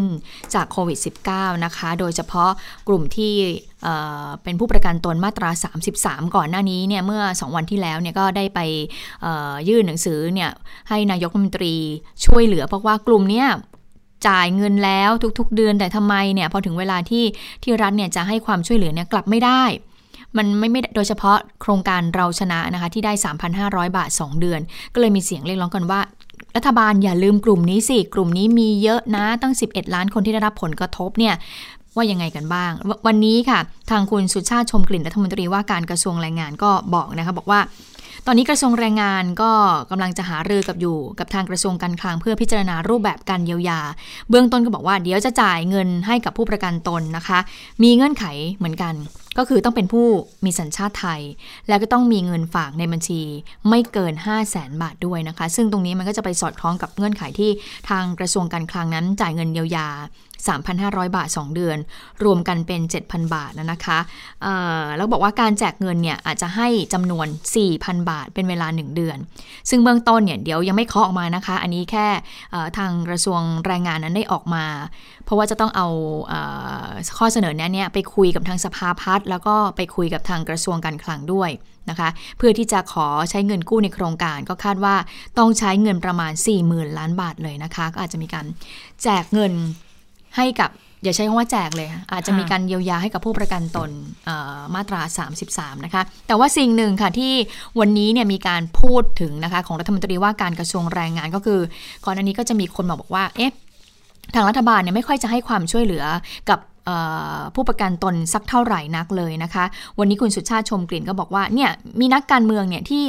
จากโควิด -19 นะคะ โดยเฉพาะกลุ่มที่เเป็นผู้ประกันตนมาตรา 33 ก่อนหน้านี้เนี่ยเมื่อ 2 วันที่แล้วเนี่ยก็ได้ไปยื่นหนังสือเนี่ยให้นายกรัฐมนตรีช่วยเหลือ เพราะว่ากลุ่มเนี้ยจ่ายเงินแล้วทุกๆเดือนแต่ทำไมเนี่ยพอถึงเวลาที่ที่รัฐเนี่ยจะให้ความช่วยเหลือเนี่ยกลับไม่ได้มันไม่ไม่โดยเฉพาะโครงการเราชนะนะคะที่ได้ 3,500 บาท 2 เดือน ก็เลยมีเสียงเรียกร้องกันว่า รัฐบาลอย่าลืมกลุ่มนี้สิ กลุ่มนี้มีเยอะนะตั้ง 11 ล้านคนที่ได้รับผลกระทบเนี่ยว่ายังไงกันบ้างววันนี้ค่ะ ทางคุณสุชาติชมกลิ่นรัฐมนตรีว่าการกระทรวงแรงงานก็บอกนะคะบอกว่า ตอนนี้กระทรวงแรงงานก็กำลังจะหารือกับอยู่ กับทางกระทรวงการคลังเพื่อพิจารณารูปแบบการเยียวยา เบื้องต้นก็บอกว่าเดี๋ยวจะจ่ายเงินให้กับผู้ประกันตนนะคะ มีเงื่อนไขเหมือนกัน ก็คือต้องเป็นผู้มีสัญชาติไทย แล้วก็ต้องมีเงินฝากในบัญชีไม่เกิน 5 0 0แสนบาทด้วยนะคะ ซึ่งตรงนี้มันก็จะไปสอดคล้องกับเงื่อนไขที่ทางกระทรวงการคลังนั้นจ่ายเงินเยียวยา3,500 บาท 2 เดือน รวมกันเป็น 7,000 บาทแล้วนะคะแล้วบอกว่าการแจกเงินเนี่ยอาจจะให้จำนวน 4,000 บาทเป็นเวลา 1 เดือน ซึ่งเบื้องต้นเนี่ยเดี๋ยวยังไม่เคาะออกมานะคะ อันนี้แค่ทางกระทรวงแรงงานนั้นได้ออกมา เพราะว่าจะต้องเอาเออข้อเสนอแนะเนี่ยไปคุยกับทางสภาพัฒน์แล้วก็ไปคุยกับทางกระทรวงการคลังด้วยนะคะเพื่อที่จะขอใช้เงินกู้ในโครงการก็คาดว่าต้องใช้เงินประมาณ 40,000 ล้านบาทเลยนะคะ ก็อาจจะมีการแจกเงิน ให้กับอย่าใช้คำว่าแจกเลย อาจจะมีการเยียวยาให้กับผู้ประกันตนเอ่อมาตรา 33 นะคะ แต่ว่าสิ่งหนึ่งค่ะที่วันนี้เนี่ยมีการพูดถึงนะคะของรัฐมนตรีว่าการกระทรวงแรงงานก็คือ ก่อนอันนี้ก็จะมีคนมาบอกว่า เอ๊ะทางรัฐบาลเนี่ยไม่ค่อยจะให้ความช่วยเหลือกับเอ่อ ผู้ประกันตนสักเท่าไหร่นักเลยนะคะ วันนี้คุณสุชาติชมกลิ่นก็บอกว่าเนี่ยมีนักการเมืองเนี่ยที่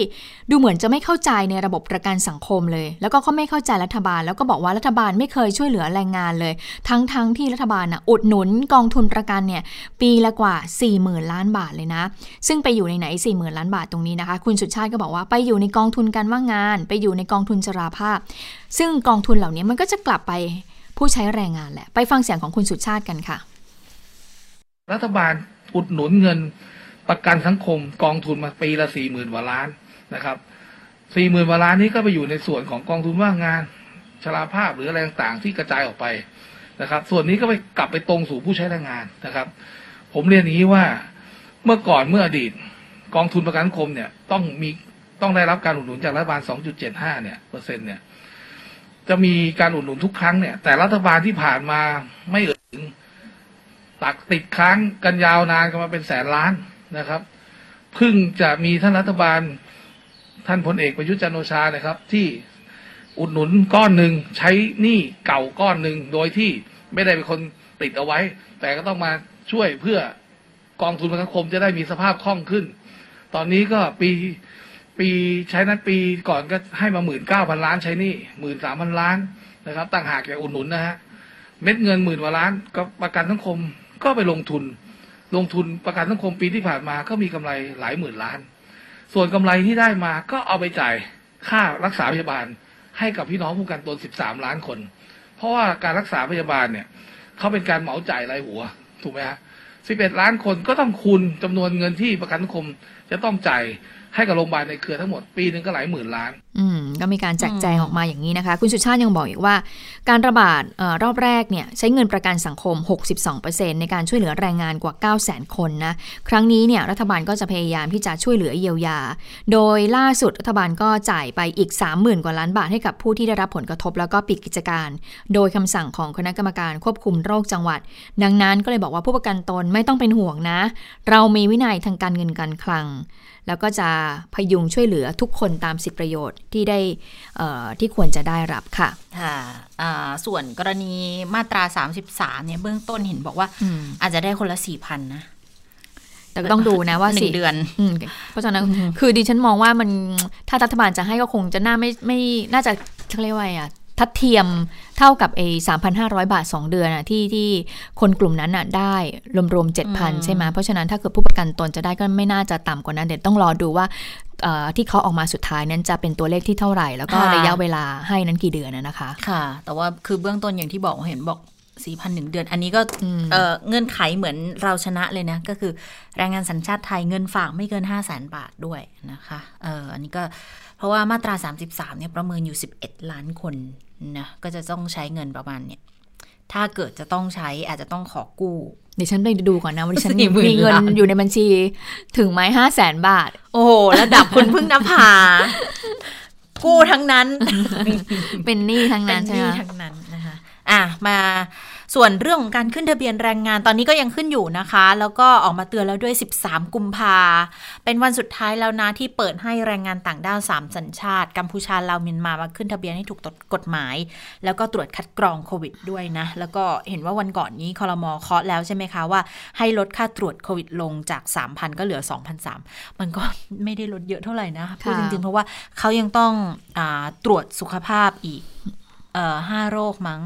ดูเหมือนจะไม่เข้าใจในระบบประกันสังคมเลย แล้วก็เขาไม่เข้าใจรัฐบาล แล้วก็บอกว่ารัฐบาลไม่เคยช่วยเหลือแรงงานเลย ทั้งทั้งที่รัฐบาลน่ะอุดหนุนกองทุนประกันเนี่ยปีละกว่า 40,000 ล้านบาทเลยนะ ซึ่งไปอยู่ในไหน40,000 ล้านบาทตรงนี้นะคะ คุณสุชาติก็บอกว่าไปอยู่ในกองทุนการว่างงาน ไปอยู่ในกองทุนชราภาพ ซึ่งกองทุนเหล่านี้มันก็จะกลับไปผู้ใช้แรงงานแหละ ไปฟังเสียงของคุณสุชาติกันค่ะ รัฐบาลอุดหนุนเงินประกันสังคมกองทุนมาปีละสี่หมื่นกว่าล้านนะครับสี่หมื่นกว่าล้านนี้ก็ไปอยู่ในส่วนของกองทุนว่างงานชราภาพหรืออะไรต่างๆ ที่กระจายออกไปนะครับ ส่วนนี้ก็ไปกลับไปตรงสู่ผู้ใช้แรงงานนะครับ ผมเรียนอย่างนี้ว่าเมื่อก่อนเมื่ออดีต กองทุนประกันสังคมเนี่ยต้องมีต้องได้รับการอุดหนุนจากรัฐบาล 2.75 เนี่ยเปอร์เซ็นต์เนี่ยจะมีการอุดหนุนทุกครั้งเนี่ยแต่รัฐบาลที่ผ่านมาไม่เอ่ยถึง ตักติดค้างกันยาวนานกันมาเป็นแสนล้านนะครับเพิ่งจะมีท่านรัฐบาลท่านพลเอกประยุทธ์จันโอชานะครับ ที่อุดหนุนก้อนหนึ่งใช้หนี้เก่าก้อนหนึ่งโดยที่ไม่ได้เป็นคนติดเอาไว้ แต่ก็ต้องมาช่วยเพื่อกองทุนประกันสังคมจะได้มีสภาพคล่องขึ้น ตอนนี้ก็ปีปีใช้นั้นปีก่อนก็ให้มาหมื่นเก้าพันล้านใช้หนี่หมื่นสามพันล้านนะครับต่างหากจากอุดหนุนนะฮะเม็ดเงินหมื่นกว่าล้านก็ประกันสังคม ก็ไปลงทุน ลงทุนประกันสังคมปีที่ผ่านมาก็มีกำไรหลายหมื่นล้าน ส่วนกำไรที่ได้มาก็เอาไปจ่ายค่ารักษาพยาบาลให้กับพี่น้องผู้ประกันตน 13 ล้านคน เพราะว่าการรักษาพยาบาลเนี่ยเขาเป็นการเหมาจ่ายรายหัว ถูกไหมฮะ11 ล้านคนก็ต้องคูณจำนวนเงินที่ประกันสังคมจะต้องจ่าย ให้กับโรงพยาบาลในเครือทั้งหมดปีหนึ่งก็หลายหมื่นล้าน อืมก็มีการแจกแจงออกมาอย่างนี้นะคะ คุณสุชาติยังบอกอีกว่า การระบาดออรอบแรกเนี่ยใช้เงินประกันสังคม 62%ในการช่วยเหลือแรงงานกว่า 900,000 คนนะ ครั้งนี้เนี่ยรัฐบาลก็จะพยายามที่จะช่วยเหลือเยียวยา โดยล่าสุดรัฐบาลก็จ่ายไปอีก 30,000 กว่าล้านบาทให้กับผู้ที่ได้รับผลกระทบแล้วก็ปิดกิจการ โดยคำสั่งของคณะกรรมการควบคุมโรคจังหวัด ดังนั้นก็เลยบอกว่าผู้ประกันตนไม่ต้องเป็นห่วงนะ เรามีวินัยทางการเงินการคลัง แล้วก็จะพยุงช่วยเหลือทุกคนตามสิทธิประโยชน์ที่ได้ที่ควรจะได้รับค่ะค่ะส่วนกรณีมาตรา 33 เนี่ยเบื้องต้นเห็นบอกว่าอาจจะได้คนละสี่พันนะแต่ก็ต้องดูนะว่าสี่เดือนเพราะฉะนั้นคือดิฉันมองว่ามันถ้ารัฐบาลจะให้ก็คงจะน่าไม่ไม่น่าจะเรียกว่าอะ ทัดเทียมเท่ากับเอสามพันห้าร้อยบาท2เดือนอะที่ที่คนกลุ่มนั้นอะได้รวมๆเจ็ดพันใช่ไหมเพราะฉะนั้นถ้าเกิดผู้ประกันตนจะได้ก็ไม่น่าจะต่ำกว่านั้นเดี๋ยวต้องรอดูว่าที่เขาออกมาสุดท้ายนั้นจะเป็นตัวเลขที่เท่าไหร่ แล้วก็ระยะเวลาให้นั้นกี่เดือนนะคะ ค่ะ แต่ว่าคือเบื้องต้นอย่างที่บอกเห็นบอกสี่พันหนึ่งเดือน อันนี้ก็เงื่อนไขเหมือนเราชนะเลยนะ ก็คือแรงงานสัญชาติไทยเงินฝากไม่เกินห้าแสนบาทด้วยนะคะเอออันนี้ก็เพราะว่ามาตรา 33เนี่ยประเมินอยู่ 11 ล้านคน นะก็จะต้องใช้เงินประมาณเนี่ยถ้าเกิดจะต้องใช้อาจจะต้องขอกู้ เดี๋ยวฉันไปดูก่อนนะว่าฉันมีเงินอยู่ในบัญชีถึงไหมห้าแสนบาท โอ้โหระดับคุณพึ่งนภากู้ทั้งนั้น เป็นหนี้ทั้งนั้นใช่ไหมทั้งนั้นนะคะอะมา ส่วนเรื่องของการขึ้นทะเบียนแรงงานตอนนี้ก็ยังขึ้นอยู่นะคะ แล้วก็ออกมาเตือนแล้วด้วย 13 กุมภาเป็นวันสุดท้ายแล้วนะที่เปิดให้แรงงานต่างด้าว3สัญชาติ กัมพูชาลาวเมียนมามาขึ้นทะเบียนให้ถูกกฎหมาย แล้วก็ตรวจคัดกรองโควิดด้วยนะ แล้วก็เห็นว่าวันก่อนนี้คอรมอเคาะแล้วใช่ไหมคะว่าให้ลดค่าตรวจโควิดลงจาก 3,000 ก็เหลือ 2,003มันก็ไม่ได้ลดเยอะเท่าไหร่นะพูดจริงๆเพราะว่าเขายังต้องอตรวจสุขภาพอีก เอ่อห้าโรคมั้ง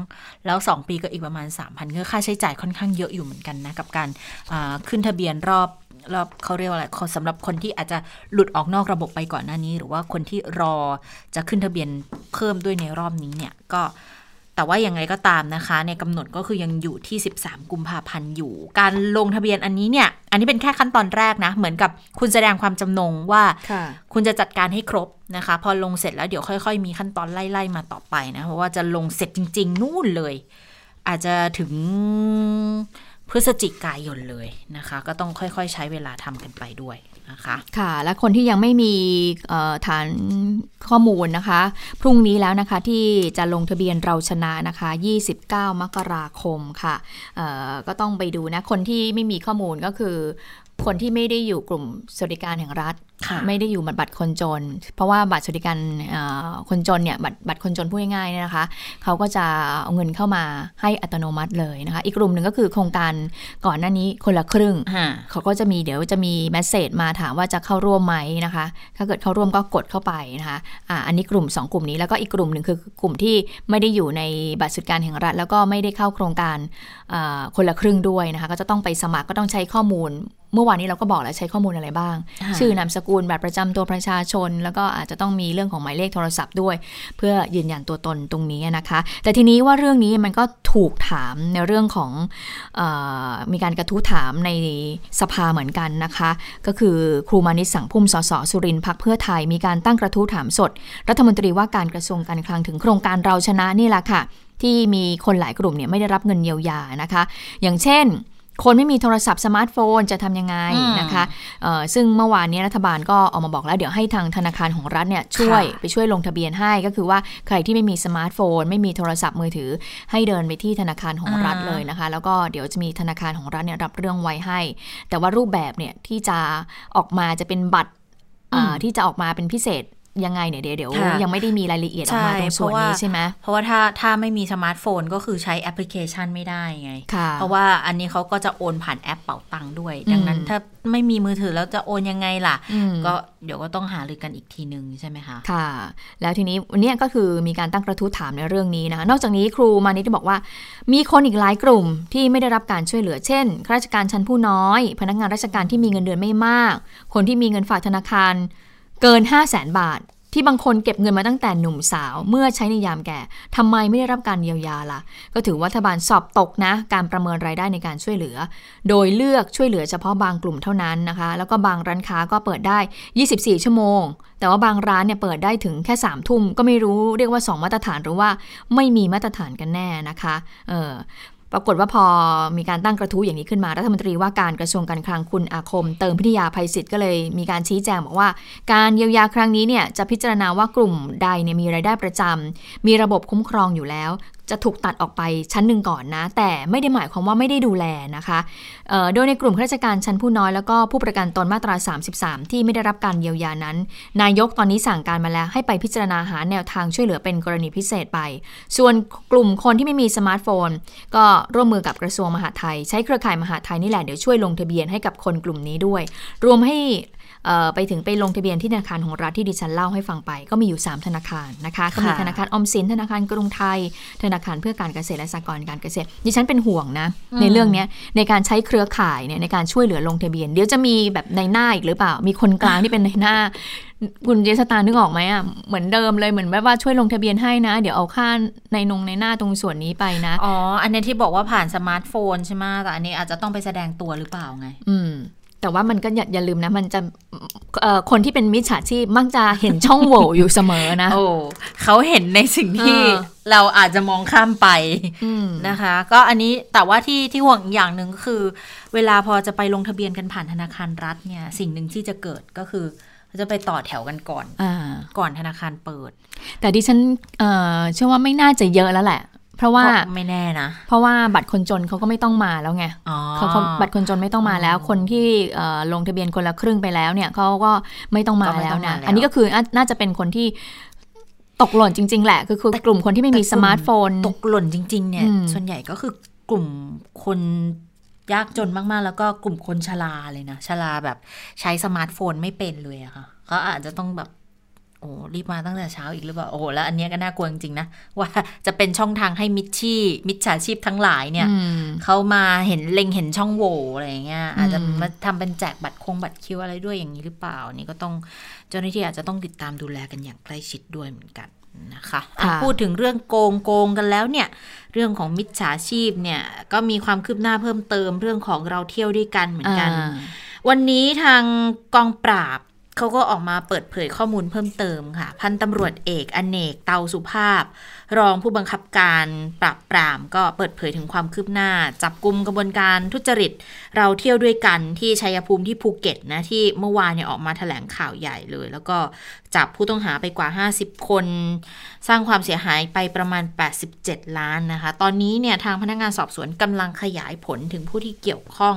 แล้วสองปีก็อีกประมาณสามพันก็ค่าใช้จ่ายค่อนข้างเยอะอยู่เหมือนกันนะ กับการขึ้นทะเบียนรอบรอบเขาเรียกว่าอะไรสำหรับคนที่อาจจะหลุดออกนอกระบบไปก่อนหน้านี้ หรือว่าคนที่รอจะขึ้นทะเบียนเพิ่มด้วยในรอบนี้เนี่ยก็ แต่ว่ายังไงก็ตามนะคะ ในกำหนดก็คือยังอยู่ที่ 13 กุมภาพันธ์อยู่ การลงทะเบียนอันนี้เนี่ย อันนี้เป็นแค่ขั้นตอนแรกนะ เหมือนกับคุณแสดงความจำนงว่าคุณจะจัดการให้ครบนะคะ พอลงเสร็จแล้วเดี๋ยวค่อย ๆ มีขั้นตอนไล่ ๆ มาต่อไปนะ เพราะว่าจะลงเสร็จจริง ๆ นู่นเลย อาจจะถึงพฤศจิกายนเลยนะคะ ก็ต้องค่อย ๆ ใช้เวลาทำกันไปด้วย นะคะค่ะ และคนที่ยังไม่มีฐานข้อมูลนะคะ พรุ่งนี้แล้วนะคะที่จะลงทะเบียนเราชนะนะคะ 29 มกราคมค่ะก็ต้องไปดูนะ คนที่ไม่มีข้อมูลก็คือ คนที่ไม่ได้อยู่กลุ่มสวัสดิการแห่งรัฐ ไม่ได้อยู่บัตรคนจน เพราะว่าบัตรสวัสดิการคนจนเนี่ยบัตรบัตรคนจนพูดง่ายๆเนี่ยนะคะเขาก็จะเอาเงินเข้ามาให้อัตโนมัติเลยนะคะ อีกกลุ่มหนึ่งก็คือโครงการก่อนหน้านี้คนละครึ่งเขาก็จะมีเดี๋ยวจะมีแมสเซจมาถามว่าจะเข้าร่วมไหมนะคะ ถ้าเกิดเข้าร่วมก็กดเข้าไปนะคะอ่าอันนี้กลุ่ม 2 กลุ่มนี้แล้วก็อีกกลุ่มหนึ่งคือกลุ่มที่ไม่ได้อยู่ในบัตรสวัสดิการแห่งรัฐ แล้วก็ไม่ได้เข้าโครงการคนละครึ่งด้วยนะคะ ก็จะต้องไปสมัครก็ต้องใช้ข้อมูล เมื่อวานนี้เราก็บอกแล้วใช้ข้อมูลอะไรบ้าง ชื่อนามสกุลบัตรประจำตัวประชาชน แล้วก็อาจจะต้องมีเรื่องของหมายเลขโทรศัพท์ด้วย เพื่อยืนยันตัวตนตรงนี้นะคะ แต่ทีนี้ว่าเรื่องนี้มันก็ถูกถามในเรื่องของอมีการกระทู้ถามในสภาเหมือนกันนะคะ ก็คือครูมานิสสังพุ่มสสสุรินทร์พักเพื่อไทยมีการตั้งกระทู้ถามสด รัฐมนตรีว่าการกระทรวงการคลังถึงโครงการเราชนะนี่แหละค่ะที่มีคนหลายกลุ่มเนี่ยไม่ได้รับเงินเยียวยานะคะ อย่างเช่น คนไม่มีโทรศัพท์สมาร์ทโฟนจะทำยังไงอืมนะคะเอ่อซึ่งเมื่อวานนี้รัฐบาลก็ออกมาบอกแล้ว เดี๋ยวให้ทางธนาคารของรัฐเนี่ยช่วยค่ะไปช่วยลงทะเบียนให้ก็คือว่าใครที่ไม่มีสมาร์ทโฟน ไม่มีโทรศัพท์มือถือ ให้เดินไปที่ธนาคารของรัฐอ่าเลยนะคะ แล้วก็เดี๋ยวจะมีธนาคารของรัฐเนี่ยรับเรื่องไว้ให้ แต่ว่ารูปแบบเนี่ยที่จะออกมาจะเป็นบัตรอ่าที่จะออกมาเป็นพิเศษ ยังไงเนี่ยเดี๋ยวเดี๋ยวค่ะยังไม่ได้มีรายละเอียดออกมาตรงส่วนนี้ใช่ไหมเพราะว่าถ้าถ้าไม่มีสมาร์ทโฟนก็คือใช้แอปพลิเคชันไม่ได้ไงค่ะเพราะว่าอันนี้เขาก็จะโอนผ่านแอปเป๋าตังค์ด้วย ดังนั้นอืมถ้าไม่มีมือถือแล้วจะโอนยังไงล่ะอืมก็เดี๋ยวก็ต้องหารือกันอีกทีนึงใช่ไหมคะค่ะ แล้วทีนี้วันเนี้ยก็คือมีการตั้งกระทู้ถามในเรื่องนี้นะคะนอกจากนี้ครูมานิดบอกว่า มีคนอีกหลายกลุ่มที่ไม่ได้รับการช่วยเหลือเช่นข้าราชการชั้นผู้น้อย พนักงานราชการที่มีเงินเดือนไม่มาก คนที่มีเงินฝากธนาคาร เกิน 5 0 0แสนบาท ที่บางคนเก็บเงินมาตั้งแต่หนุ่มสาว เมื่อใช้ในยามแก่ทำไมไม่ได้รับการเยียวยาล่ะ ก็ถือว่ารัฐบาลสอบตกนะ การประเมินรายได้ในการช่วยเหลือ โดยเลือกช่วยเหลือเฉพาะบางกลุ่มเท่านั้นนะคะ แล้วก็บางร้านค้าก็เปิดได้ 24 ชั่วโมง แต่ว่าบางร้านเนี่ยเปิดได้ถึงแค่3ทุ่มก็ไม่รู้เรียกว่า 2 มาตรฐานหรือว่าไม่มีมาตรฐานกันแน่นะคะ เออ ปรากฏว่าพอมีการตั้งกระทู้อย่างนี้ขึ้นมา รัฐมนตรีว่าการกระทรวงการคลังคุณอาคม เติมพิทยาภัยศิษย์ก็เลยมีการชี้แจงบอกว่า การเยียวยาครั้งนี้เนี่ยจะพิจารณาว่ากลุ่มใดเนี่ยมีรายได้ประจำมีระบบคุ้มครองอยู่แล้วจะถูกตัดออกไปชั้นหนึ่งก่อนนะ แต่ไม่ได้หมายความว่าไม่ได้ดูแลนะคะโดยในกลุ่มข้าราชการชั้นผู้น้อยแล้วก็ผู้ประกันตนมาตรา 33 ที่ไม่ได้รับการเยียวยานั้น นายกตอนนี้สั่งการมาแล้วให้ไปพิจารณาหาแนวทางช่วยเหลือเป็นกรณีพิเศษไป ส่วนกลุ่มคนที่ไม่มีสมาร์ทโฟน ก็ร่วมมือกับกระทรวงมหาดไทย ใช้เครือข่ายมหาดไทยนี่แหละเดี๋ยวช่วยลงทะเบียนให้กับคนกลุ่มนี้ด้วย รวมให้ ไปถึงไปลงทะเบียนที่ธนาคารของรัฐที่ดิฉันเล่าให้ฟังไป ก็มีอยู่ 3 ธนาคารนะคะก็มีค่ะธนาคารออมสินธนาคารกรุงไทย ธนาคารเพื่อการเกษตรและสหกรณ์การเกษตรดิฉันเป็นห่วงนะในเรื่องเนี้ยในการใช้เครือข่ายเนี่ยในการช่วยเหลือลงทะเบียน เดี๋ยวจะมีแบบในหน้าอีกหรือเปล่า มีคนกลางที่เป็นในหน้าคุณเจสตานึกออกไหมอะเหมือนเดิมเลยเหมือนแบบว่าช่วยลงทะเบียนให้นะ เดี๋ยวเอาค่าในนงในหน้าตรงส่วนนี้ไปนะอ๋ออันนี้ที่บอกว่าผ่านสมาร์ทโฟนใช่ไหมแต่อันนี้อาจจะต้องไปแสดงตัวหรือเปล่าไง อืม แต่ว่ามันก็อย่าอย่าลืมนะ มันจะเอ่อคนที่เป็นมิจฉาชีพมักจะเห็นช่องโหว่อยู่เสมอนะ โอ้เขาเห็นในสิ่งที่เออเราอาจจะมองข้ามไปอืมนะคะ ก็อันนี้แต่ว่าที่ที่ห่วงอีกอย่างหนึ่งก็คือ เวลาพอจะไปลงทะเบียนกันผ่านธนาคารรัฐเนี่ย สิ่งหนึ่งที่จะเกิดก็คือจะไปต่อแถวกันก่อนอ่าก่อนธนาคารเปิด แต่ดิฉันเอ่อเชื่อว่าไม่น่าจะเยอะแล้วแหละ เพราะว่าก็ไม่แน่นะ เพราะว่าบัตรคนจนเขาก็ไม่ต้องมาแล้วไงอ๋อเขาเขาบัตรคนจนไม่ต้องมาแล้ว คนที่เอ่อลงทะเบียนคนละครึ่งไปแล้วเนี่ยเขาก็ไม่ต้องมาก็ไม่แล้ต้วองมานะแล้วอันนี้ก็คือน่าน่าจะเป็นคนที่ตกหล่นจริง ๆ แหละ คือคือกลุ่มคนที่ไม่มีสมาร์ทโฟน ตกหล่นจริง ๆ เนี่ยอืมส่วนใหญ่ก็คือกลุ่มคนยากจนมาก ๆ แล้วก็กลุ่มคนชราเลยนะชราแบบใช้สมาร์ทโฟนไม่เป็นเลยอะค่ะเขาอาจจะต้องแบบ โอ้รีบมาตั้งแต่เช้าอีกหรือเปล่าโอ้โหแล้วอันเนี้ยก็น่ากลัวจริงๆนะ ว่าจะเป็นช่องทางให้มิจชีมิจฉาชีพทั้งหลายเนี่ยอืมเขามาเห็นเล็งเห็นช่องโหว่อะไรอย่างเงี้ยอาจจะอืมมาทำเป็นแจกบัตรคงบัตรคิวอะไรด้วยอย่างนี้หรือเปล่า นี่ก็ต้องเจ้าหน้าที่อาจจะต้องติดตามดูแลกันอย่างใกล้ชิดด้วยเหมือนกันนะคะอะค่ะพูดถึงเรื่องโกงโกงกันแล้วเนี่ย เรื่องของมิจฉาชีพเนี่ย ก็มีความคืบหน้าเพิ่มเติมเรื่องของเราเที่ยวด้วยกันเหมือนกันอ่าวันนี้ทางกองปราบ เขาก็ออกมาเปิดเผยข้อมูลเพิ่มเติมค่ะ พันตำรวจเอกอเนกเตาสุภาพ รองผู้บังคับการปราบปรามก็เปิดเผยถึงความคืบหน้า จับกลุ่มกระบวนการทุจริต เราเที่ยวด้วยกันที่ชัยภูมิที่ภูเก็ตนะที่เมื่อวานเนี่ยออกมาแถลงข่าวใหญ่เลย แล้วก็จับผู้ต้องหาไปกว่า 50 คน สร้างความเสียหายไปประมาณ 87 ล้านนะคะ ตอนนี้เนี่ยทางพนักงานสอบสวนกำลังขยายผลถึงผู้ที่เกี่ยวข้อง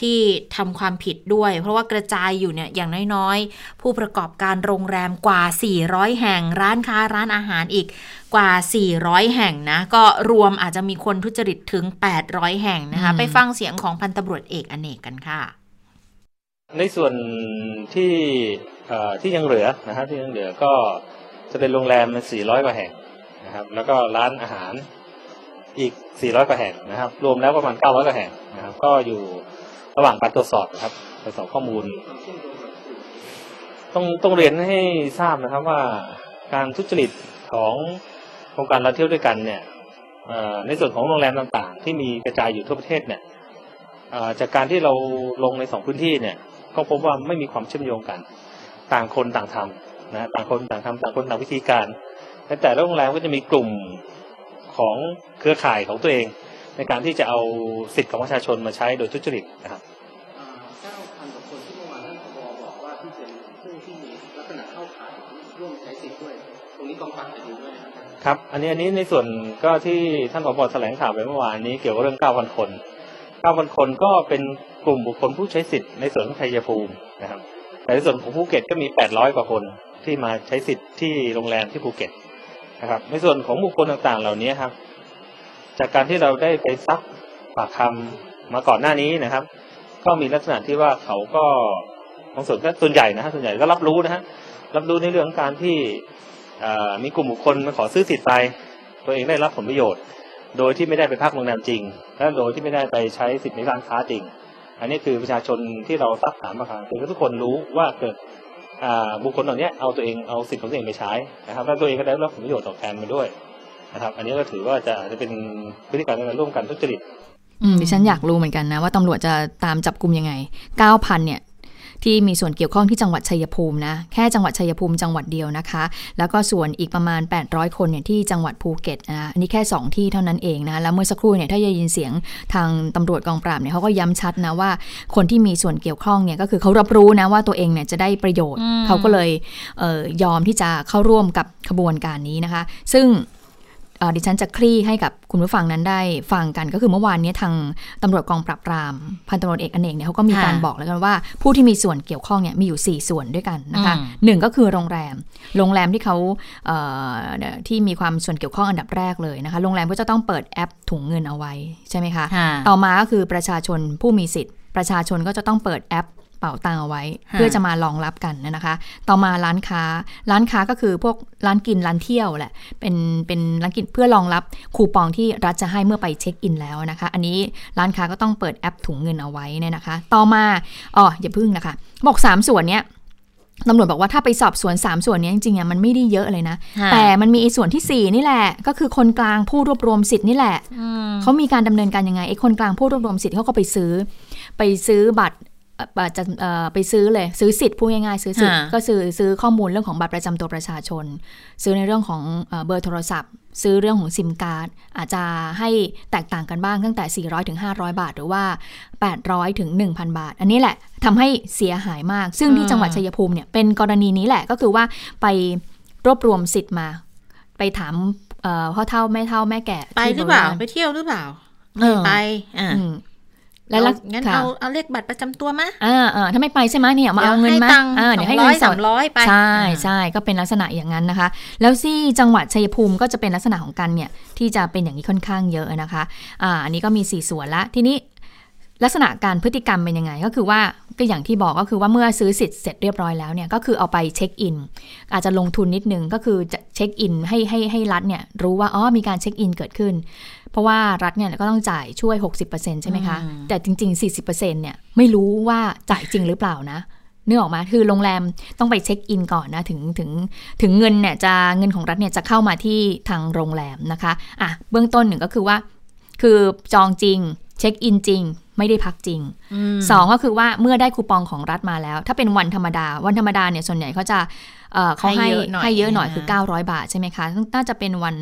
ที่ทำความผิดด้วย เพราะว่ากระจายอยู่เนี่ยอย่างน้อยๆ ผู้ประกอบการโรงแรมกว่า 400 แห่งร้านค้าร้านอาหารอีก กว่า 400 แห่งนะ ก็รวมอาจจะมีคนทุจริตถึง 800 แห่งนะคะอืมไปฟังเสียงของพันตำรวจเอกอเนกกันค่ะ ในส่วนที่เอ่อที่ยังเหลือนะครับที่ยังเหลือก็จะเป็นโรงแรม400 กว่าแห่งนะครับ แล้วก็ร้านอาหารอีก 400 กว่าแห่งนะครับ รวมแล้วประมาณ 900 กว่าแห่งนะครับ ก็อยู่ระหว่างการตรวจสอบนะครับ ตรวจสอบข้อมูล ต้องต้องเรียนให้ทราบนะครับว่าการทุจริตของ โครงการเราเที่ยวด้วยกันเนี่ยในส่วนของโรงแรมต่างๆ ที่มีกระจายอยู่ทั่วประเทศเนี่ยจากการที่เราลงในสองพื้นที่เนี่ยก็พบว่าไม่มีความเชื่อมโยงกัน ต่างคนต่างทำนะต่างคนต่างทำต่างคนต่างวิธีการในแต่ละโรงแรมก็จะมีกลุ่มของเครือข่ายของตัวเอง ในการที่จะเอาสิทธิ์ของประชาชนมาใช้โดยทุจริตนะครับเก้าพันกว่าคนที่เมื่อวานท่านผบบอกว่าที่เป็นผู้ที่มีลักษณะเข้าข่ายร่วมใช้สิทธิ์ด้วยตรงนี้กองปราบ ครับ อันนี้อันนี้ในส่วนก็ที่ท่านผบแถลงข่าวไปเมื่อวานนี้เกี่ยวกับเรื่อง 9,000 คน 9,000 คนก็เป็นกลุ่มบุคคลผู้ใช้สิทธิ์ในส่วนของชัยภูมินะครับ แต่ในส่วนของภูเก็ตก็มี 800 กว่าคนที่มาใช้สิทธิ์ที่โรงแรมที่ภูเก็ตนะครับ ในส่วนของบุคคลต่างๆ เหล่านี้ครับ จากการที่เราได้ไปซักปากคำมาก่อนหน้านี้นะครับ ก็มีลักษณะที่ว่าเขาก็บางส่วนก็ส่วนใหญ่นะฮะส่วนใหญ่ก็รับรู้นะฮะรับรู้ในเรื่องการที่ มีกลุ่มบุคคลมาขอซื้อสิทธิ์ไป ตัวเองได้รับผลประโยชน์ โดยที่ไม่ได้ไปพักโรงแรมจริง และโดยที่ไม่ได้ไปใช้สิทธิ์ในร้านค้าจริง อันนี้คือประชาชนที่เราซักถามมาครั้งคือทุกคนรู้ว่าเกิดบุคคลเหล่านี้เอาตัวเองเอาสิทธิ์ของตัวเองไปใช้นะครับแล้วตัวเองก็ได้รับผลประโยชน์ตอบแทนมาด้วยนะครับ อันนี้ก็ถือว่าจะจะเป็นพฤติกรรมในการร่วมกันทุจริตอืมดิฉันอยากรู้เหมือนกันนะว่าตำรวจจะตามจับกลุ่มยังไง 9,000 เนี่ย ที่มีส่วนเกี่ยวข้องที่จังหวัดชัยภูมินะ แค่จังหวัดชัยภูมิจังหวัดเดียวนะคะ แล้วก็ส่วนอีกประมาณ 800 คนเนี่ยที่จังหวัดภูเก็ตนะอันนี้แค่ 2 ที่เท่านั้นเองนะ แล้วเมื่อสักครู่เนี่ยถ้าจะยินเสียงทางตำรวจกองปราบเนี่ยเขาก็ย้ำชัดนะว่า คนที่มีส่วนเกี่ยวข้องเนี่ยก็คือเขารับรู้นะว่าตัวเองเนี่ยจะได้ประโยชน์อืมเขาก็เลยเออยอมที่จะเข้าร่วมกับขบวนการนี้นะคะ ซึ่งเอ่อ ดิฉันจะคลี่ให้กับคุณผู้ฟังนั้นได้ฟังกันก็คือเมื่อวานนี้ทางตำรวจกองปราบปราม พันตำรวจเอกอเนกเนี่ยเขาก็มีการค่ะบอกแล้วกันว่า ผู้ที่มีส่วนเกี่ยวข้องเนี่ยมีอยู่ 4 ส่วนด้วยกันนะคะอืมหนึ่งก็คือโรงแรม โรงแรมที่เขาเอ่อที่มีความส่วนเกี่ยวข้องอันดับแรกเลยนะคะ โรงแรมก็จะต้องเปิดแอปถุงเงินเอาไว้ใช่ไหมคะค่ะต่อมาก็คือประชาชนผู้มีสิทธิ์ประชาชนก็จะต้องเปิดแอป เป่าตังเอาไว้ค่ะเพื่อจะมารองรับกันนะคะ ต่อมาร้านค้า ร้านค้าก็คือพวกร้านกินร้านเที่ยวแหละ เป็นเป็นร้านกินเพื่อรองรับคูปองที่รัฐจะให้เมื่อไปเช็คอินแล้วนะคะ อันนี้ร้านค้าก็ต้องเปิดแอปถุงเงินเอาไว้เนี่ยนะคะ ต่อมาอ๋ออย่าพึ่งนะคะ บอกสามส่วนเนี้ยตำรวจบอกว่าถ้าไปสอบสวนสามส่วนเนี้ยจริงๆอะมันไม่ได้เยอะเลยนะค่ะแต่มันมีไอ้ส่วนที่สี่นี่แหละ ก็คือคนกลางผู้รวบรวมสิทธิ์นี่แหละอืมเขามีการดำเนินการยังไงไอ้คนกลางผู้รวบรวมสิทธิ์เขาก็ไปซื้อ ไปซื้อบัตรเอ่อบัตร จะเอ่อไปซื้อเลยซื้อสิทธิ์พูดง่ายๆซื้อสิทธิ์ค่ะก็ซื้อซื้อข้อมูลเรื่องของบัตรประจำตัวประชาชน ซื้อในเรื่องของเอ่อเบอร์โทรศัพท์ ซื้อเรื่องของซิมการ์ดอาจจะให้แตกต่างกันบ้างตั้งแต่ 400ถึง500 บาท หรือว่า 800ถึง1,000 บาท อันนี้แหละทำให้เสียหายมาก ซึ่งที่จังหวัดชัยภูมิเนี่ยเป็นกรณีนี้แหละก็คือว่าไปรวบรวมสิทธิ์มา ไปถามเอ่อพ่อเท่าแม่เท่าแม่แก่ไปที่หรือเปล่าบณไปเที่ยวหรือเปล่าเออไปอ่าอืม แล้วลักงั้นค่ะเอาเอาเลขบัตรประจำตัวมาอ่าอ่าถ้าไม่ไปใช่ไหมเนี่ยมาเอาเงินให้มาตังค์อ่าสเดี๋อยวให้งร้เงิอยนสสาดมร้อยไปใช่อ่าใช่ก็เป็นลักษณะอย่างนั้นนะคะ แล้วที่จังหวัดชัยภูมิก็จะเป็นลักษณะของกันเนี่ยที่จะเป็นอย่างนี้ค่อนข้างเยอะนะคะอ่าอันนี้ก็มีสี่ส่วนละทีนี้ลักษณะการพฤติกรรมเป็นยังไง ก็คือว่าก็อย่างที่บอกก็คือว่าเมื่อซื้อสิทธิ์เสร็จเรียบร้อยแล้วเนี่ยก็คือเอาไปเช็คอิน อาจจะลงทุนนิดนึงก็คือจะเช็คอินให้ให้ให้รัฐเนี่ยรู้ว่าอ๋อมีการเช็คอินเกิดขึ้น เพราะว่ารัฐเนี่ยก็ต้องจ่ายช่วย 60%ใช่ไหมคะอืมแต่จริง ๆ 40%เนี่ยไม่รู้ว่าจ่ายจริงหรือเปล่านะนึกออกมาคือโรงแรมต้องไปเช็คอินก่อนนะ ถึงถึงถึงเงินเนี่ยจะเงินของรัฐเนี่ยจะเข้ามาที่ทางโรงแรมนะคะอะเบื้องต้นหนึ่งก็คือว่า คือจองจริง เช็คอินจริง ไม่ได้พักจริงอืมสองก็คือว่าเมื่อได้คูปองของรัฐมาแล้ว ถ้าเป็นวันธรรมดา วันธรรมดาเนี่ยส่วนใหญ่เขาจะเอ่อเขาให้ให้เยอะหน่อยให้เยอะหน่อยคือนะ900 บาทใช่ไหมคะ น่าจะเป็นวัน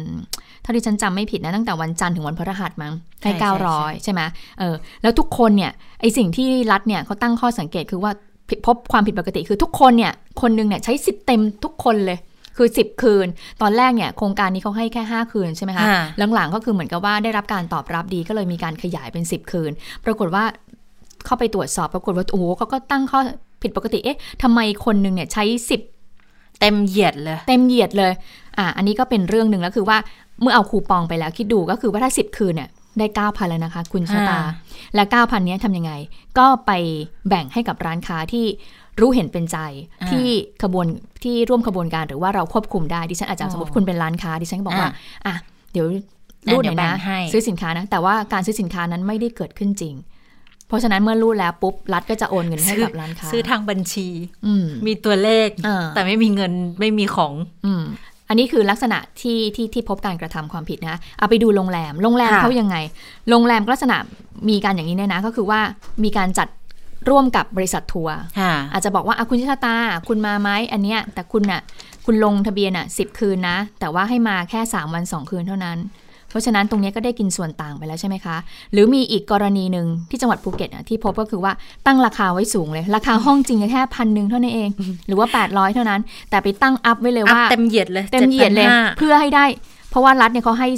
ถ้าที่ฉันจำไม่ผิดนะตั้งแต่วันจันทร์ถึงวันพฤหัสมั้งให้900ใช่ไหมเออแล้วทุกคนเนี่ยไอสิ่งที่รัฐเนี่ยเขาตั้งข้อสังเกตคือว่าผิดพบความผิดปกติคือทุกคนเนี่ยคนหนึงเนี่ยใช้สิทธิ์เต็มทุกคนเลยคือ 10 คืน ตอนแรกเนี่ยโครงการนี้เขาให้แค่ 5 คืนใช่ไหมคะอ่าหลังๆก็คือเหมือนกับว่าได้รับการตอบรับดีก็เลยมีการขยายเป็น 10 คืน ปรากฏว่าเข้าไปตรวจสอบปรากฏว่าโอ้โหเขาก็ตั้งข้อผิดปกติเอ๊ะทำไมคนหนึงเนี่ยใช้สิบเต็มเหยียดเลย เต็มเหยียดเลยอะอันนี้ก็เป็นเรื่องหนึ่งแล้วคือว่า เมื่อเอาคูปองไปแล้วคิดดูก็คือว่าถ้า 10 คืนเนี่ยได้ 9,000 แล้วนะคะ คุณชะตาอ่าและ 9,000 เนี้ยทำยังไง ก็ไปแบ่งให้กับร้านค้าที่รู้เห็นเป็นใจที่ขบวนที่ร่วมขบวนการหรือว่าเราควบคุมได้ดิฉันอาจจะสมมติคุณเป็นร้านค้าดิฉันก็บอกว่าอะเดี๋ยวรูดหน่อยเดี๋ยวแบ่นะงให้ซื้อสินค้านะ แต่ว่าการซื้อสินค้านั้นไม่ได้เกิดขึ้นจริง เพราะฉะนั้นเมื่อรูดแล้วปุ๊บรัฐก็จะโอนเงินให้กับร้านค้าซื้อทางบัญชี อืมมีตัวเลขเออแต่ไม่มีเงินไม่มีของ อืม อันนี้คือลักษณะที่ที่ที่พบการกระทำความผิดนะเอาไปดูโรงแรม โรงแรมค่ะเขายังไง โรงแรมลักษณะมีการอย่างนี้เนี่ยนะ ก็คือว่ามีการจัดร่วมกับบริษัททัวร์ค่ะอาจจะบอกว่าอะคุณชิตาตา คุณมาไหมอันเนี้ยแต่คุณน่ะคุณลงทะเบียนอะสิบคืนนะ แต่ว่าให้มาแค่3วัน2คืนเท่านั้น เพราะฉะนั้นตรงนี้ก็ได้กินส่วนต่างไปแล้วใช่ไหมคะ หรือมีอีกกรณีหนึ่งที่จังหวัดภูเก็ตที่พบก็คือว่าตั้งราคาไว้สูงเลย ราคาห้องจริงแค่พันหนึ่งเท่านั้นเอง หรือว่า 800 เท่านั้น แต่ไปตั้งอัพไว้เลยว่าเต็มเหยียดเลยเต็มเหยียดเลย7,500เพื่อให้ได้เพราะว่ารัฐเนี่ยเขาให้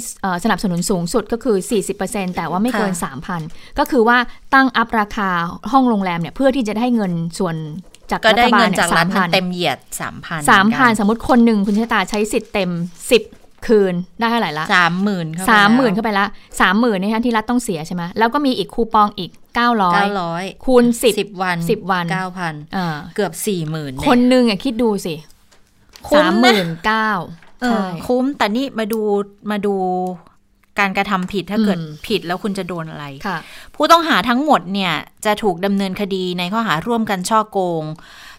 สนับสนุนสูงสุดก็คือ 40%แต่ว่าไม่เกิน 3,000 ก็คือว่าตั้งอัพราคาห้องโรงแรมเนี่ยเพื่อที่จะได้เงินส่วนจากก็รัได้ฐบาเงิลนเนี่ยจากรัฐสามพันเต็มเหยียดสามพันสามพันสมมติคนหนึ่งคุณชะตาใช้สิทธิ์เต็มสิบ คืนได้เท่าไหร่ละสามหมื่นสามหมื่นเข้าไปละสามหมื่นนี่ฮะที่รัฐต้องเสียใช่ไหมแล้วก็มีอีกคูปองอีกเก้าร้อยเก้าร้อยคูณสิบสิบวันสิบวันเก้าพันอ่าเกือบสี่หมื่นคนหนึ่งอะคิดดูสิคุ้สามมหนะมื่นเก้าเอใช่อคุ้มแต่นี่มาดูมาดู การกระทำผิดถ้าเกิดอืมผิดแล้วคุณจะโดนอะไรค่ะผู้ต้องหาทั้งหมดเนี่ยจะถูกดำเนินคดีในข้อหาร่วมกันช่อโกง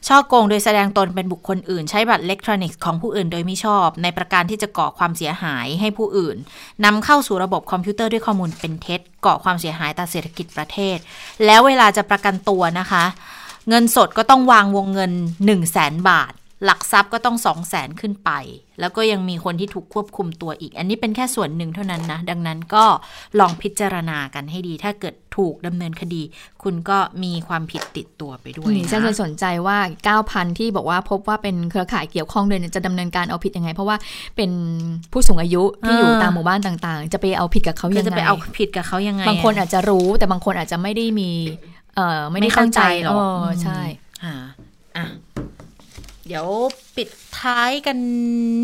ช่อโกงโดยแสดงตนเป็นบุคคลอื่น ใช้บัตรอิเล็กทรอนิกส์ของผู้อื่นโดยไม่ชอบ ในประการที่จะก่อความเสียหายให้ผู้อื่นนำเข้าสู่ระบบคอมพิวเตอร์ด้วยข้อมูลเป็นเท็จ ก่อความเสียหายต่อเศรษฐกิจประเทศ แล้วเวลาจะประกันตัวนะคะ เงินสดก็ต้องวางวงเงิน 1 0 0 0 0แสนบาท หลักทรัพย์ก็ต้อง2 0 0แสนขึ้นไป แล้วก็ยังมีคนที่ถูกควบคุมตัวอีก อันนี้เป็นแค่ส่วนหนึ่งเท่านั้นนะ ดังนั้นก็ลองพิจารณากันให้ดี ถ้าเกิดถูกดำเนินคดี คุณก็มีความผิดติดตัวไปด้วยนี่ฉันจะนะสนใจว่า 9,000 ที่บอกว่าพบว่าเป็นเครือข่ายเกี่ยวข้องเดินยจะดำเนินการเอาผิดยังไง เพราะว่าเป็นผู้สูงอายุที่อยู่ตามหมู่บ้านต่างๆ จะไปเอาผิดกับเขาก็ยังจะไงไปเอาผิดกับเขายังไง บางคนอาจจะรู้ แต่บางคนอาจจะไม่ได้มี เอ่อไม่ได้ไม่เข้าตั้งใจใจหรอกเออมใช่อ่าอะ เดี๋ยวปิดท้ายกัน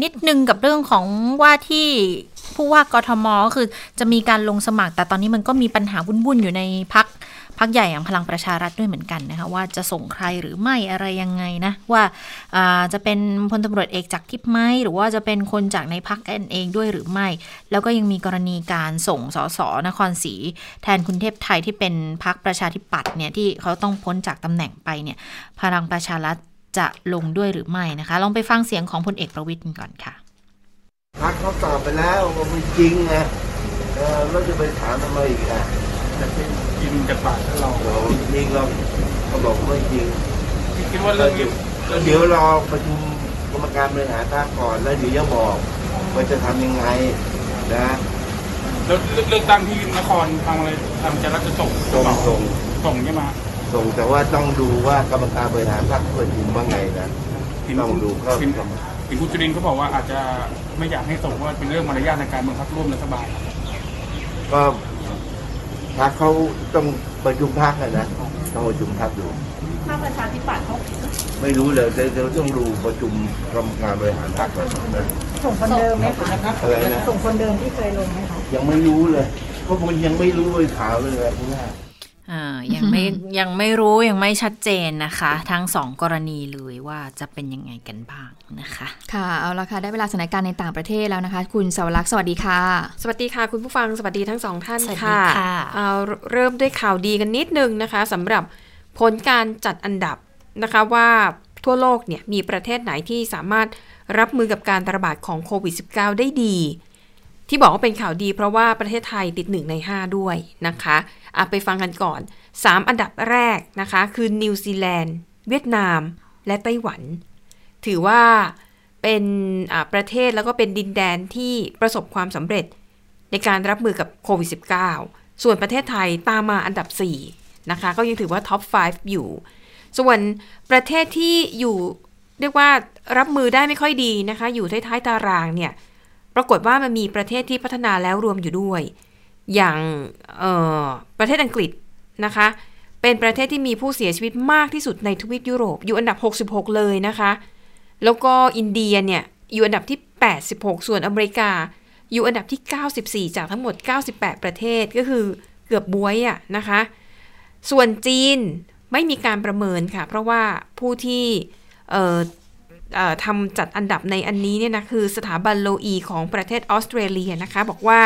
นิดนึงกับเรื่องของว่าที่ผู้ว่ากทมก็คือจะมีการลงสมัคร แต่ตอนนี้มันก็มีปัญหาวุ่นๆอยู่ในพักพักใหญ่อย่างพลังประชารัฐด้วยเหมือนกันนะคะว่าจะส่งใครหรือไม่อะไรยังไงนะ ว่าาจะเป็นพลตำรวจเอกจากทิพย์ไหมหรือว่าจะเป็นคนจากในพักกันเองด้วยหรือไม่ แล้วก็ยังมีกรณีการส่งสสนครศรีแทนคุณเทพไทยที่เป็นพักประชาธิปัตย์เนี่ยที่เขาต้องพ้นจากตำแหน่งไปเนี่ยพลังประชารัฐ จะลงด้วยหรือไม่นะคะ ลองไปฟังเสียงของพลเอกประวิตยกันก่อนค่ะพักเขาตอบไปแล้วว่าไม่จริงไงเออแล้วจะไปถามทำไมอีกอะจะเป็นกินจากปากท่านรองเราจริงเราเขาบอกไม่จริงคิดว่าเรื่องนี้แล้วเดี๋ยวรอประชุมกรรมการบริหารพรรคก่อนแล้วเดี๋ยวจะบอกว่าจะทำยังไงนะแล้วเลือกตั้งที่นครทางอะไรทางจะรัฐจะส่งส่งส่งส่งใช่ไหมฮะ ส่งแต่ว่าต้องดูว่ากรรมการบริหารพรรคประชุมว่าไงนะเห็นต้องคุณดูก็เห็นเห็นคุณจุรินทร์เขาบอกว่าอาจจะไม่อยากให้ส่งว่าเป็นเรื่องมารยาทในการเมืองพรรคร่วมรัฐบาลก็พรรคเขาต้องประชุมพรรคอะนะต้องประชุมพรรคดูถ้าประชาธิปัตย์เขาไม่รู้เลยเดี๋ยวเดี๋ยวต้องดูประชุมกรรมการบริหารพรรคก่อนนะส่งคนเดิมไหมคะอะไรนะส่งคนเดิมที่เคยลงไหมคะยังไม่รู้เลยเพราะมันยังไม่รู้เลยข่าวเลยคุณแม่อ่า ยังไม่ยังไม่รู้ยังไม่ชัดเจนนะคะ ทั้งสองกรณีเลยว่าจะเป็นยังไงกันบ้างนะคะ ค่ะเอาละค่ะได้เวลาสถานการณ์ในต่างประเทศแล้วนะคะ คุณสวรักษ์สวัสดีค่ะ สวัสดีค่ะ คุณผู้ฟังสวัสดีทั้งสองท่านสวัสดีค่ะค่ะเอาเริ่มด้วยข่าวดีกันนิดนึงนะคะสำหรับผลการจัดอันดับนะคะว่าทั่วโลกเนี่ยมีประเทศไหนที่สามารถรับมือกับการระบาดของโควิด -19 ได้ดี ที่บอกว่าเป็นข่าวดีเพราะว่าประเทศไทยติด 1 ใน 5 ด้วยนะคะอะไปฟังกันก่อน 3 อันดับแรกนะคะ คือนิวซีแลนด์ เวียดนาม และไต้หวัน ถือว่าเป็นประเทศแล้วก็เป็นดินแดนที่ประสบความสำเร็จในการรับมือกับโควิด -19 ส่วนประเทศไทยตามมาอันดับ 4 นะคะ ก็ยังถือว่าท็อป 5 อยู่ ส่วนประเทศที่อยู่เรียกว่ารับมือได้ไม่ค่อยดีนะคะ อยู่ท้ายๆตารางเนี่ย ปรากฏว่ามันมีประเทศที่พัฒนาแล้วรวมอยู่ด้วย อย่างประเทศอังกฤษนะคะ เป็นประเทศที่มีผู้เสียชีวิตมากที่สุดในทวีปยุโรป อยู่อันดับ 66 เลยนะคะ แล้วก็อินเดียเนี่ยอยู่อันดับที่ 86 ส่วนอเมริกา อยู่อันดับที่ 94 จากทั้งหมด 98 ประเทศก็คือเกือบบวยอะนะคะ ส่วนจีนไม่มีการประเมินค่ะ เพราะว่าผู้ที่ ทำจัดอันดับในอันนี้เนี่ยนะคือสถาบันโลอีของประเทศออสเตรเลียนะคะ บอกว่า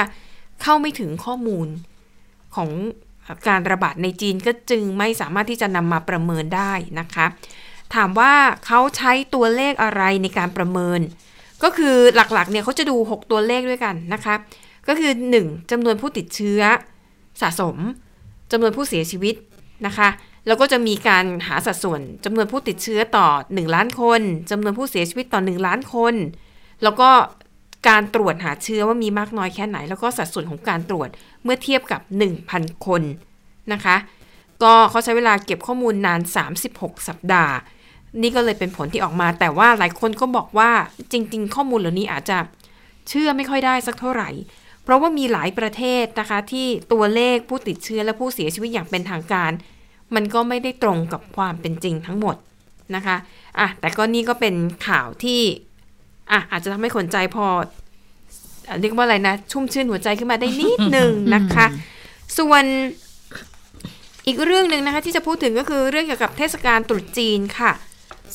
เข้าไม่ถึงข้อมูลของการระบาดในจีนก็จึงไม่สามารถที่จะนำมาประเมินได้นะคะ ถามว่าเขาใช้ตัวเลขอะไรในการประเมิน ก็คือหลักๆเนี่ยเขาจะดู 6 ตัวเลขด้วยกันนะคะ ก็คือ 1จำนวนผู้ติดเชื้อสะสมจำนวนผู้เสียชีวิตนะคะ แล้วก็จะมีการหาสัดส่วนจำนวนผู้ติดเชื้อต่อ 1 ล้านคนจำนวนผู้เสียชีวิตต่อ 1 ล้านคน แล้วก็การตรวจหาเชื้อว่ามีมากน้อยแค่ไหน แล้วก็สัดส่วนของการตรวจเมื่อเทียบกับ 1,000 คนนะคะ ก็เขาใช้เวลาเก็บข้อมูลนาน 36 สัปดาห์ นี่ก็เลยเป็นผลที่ออกมา แต่ว่าหลายคนก็บอกว่าจริง ๆ ข้อมูลเหล่านี้อาจจะเชื่อไม่ค่อยได้สักเท่าไหร่ เพราะว่ามีหลายประเทศนะคะที่ตัวเลขผู้ติดเชื้อและผู้เสียชีวิตอย่างเป็นทางการ มันก็ไม่ได้ตรงกับความเป็นจริงทั้งหมดนะคะอะแต่ก็นี่ก็เป็นข่าวที่อะอาจจะทำให้คนใจพออะเรียกว่าอะไรนะ ชุ่มชื่นหัวใจขึ้นมาได้นิดหนึ่งนะคะ ส่วนอีกเรื่องหนึ่งนะคะที่จะพูดถึงก็คือเรื่องเกี่ยวกับเทศกาลตรุษจีนค่ะ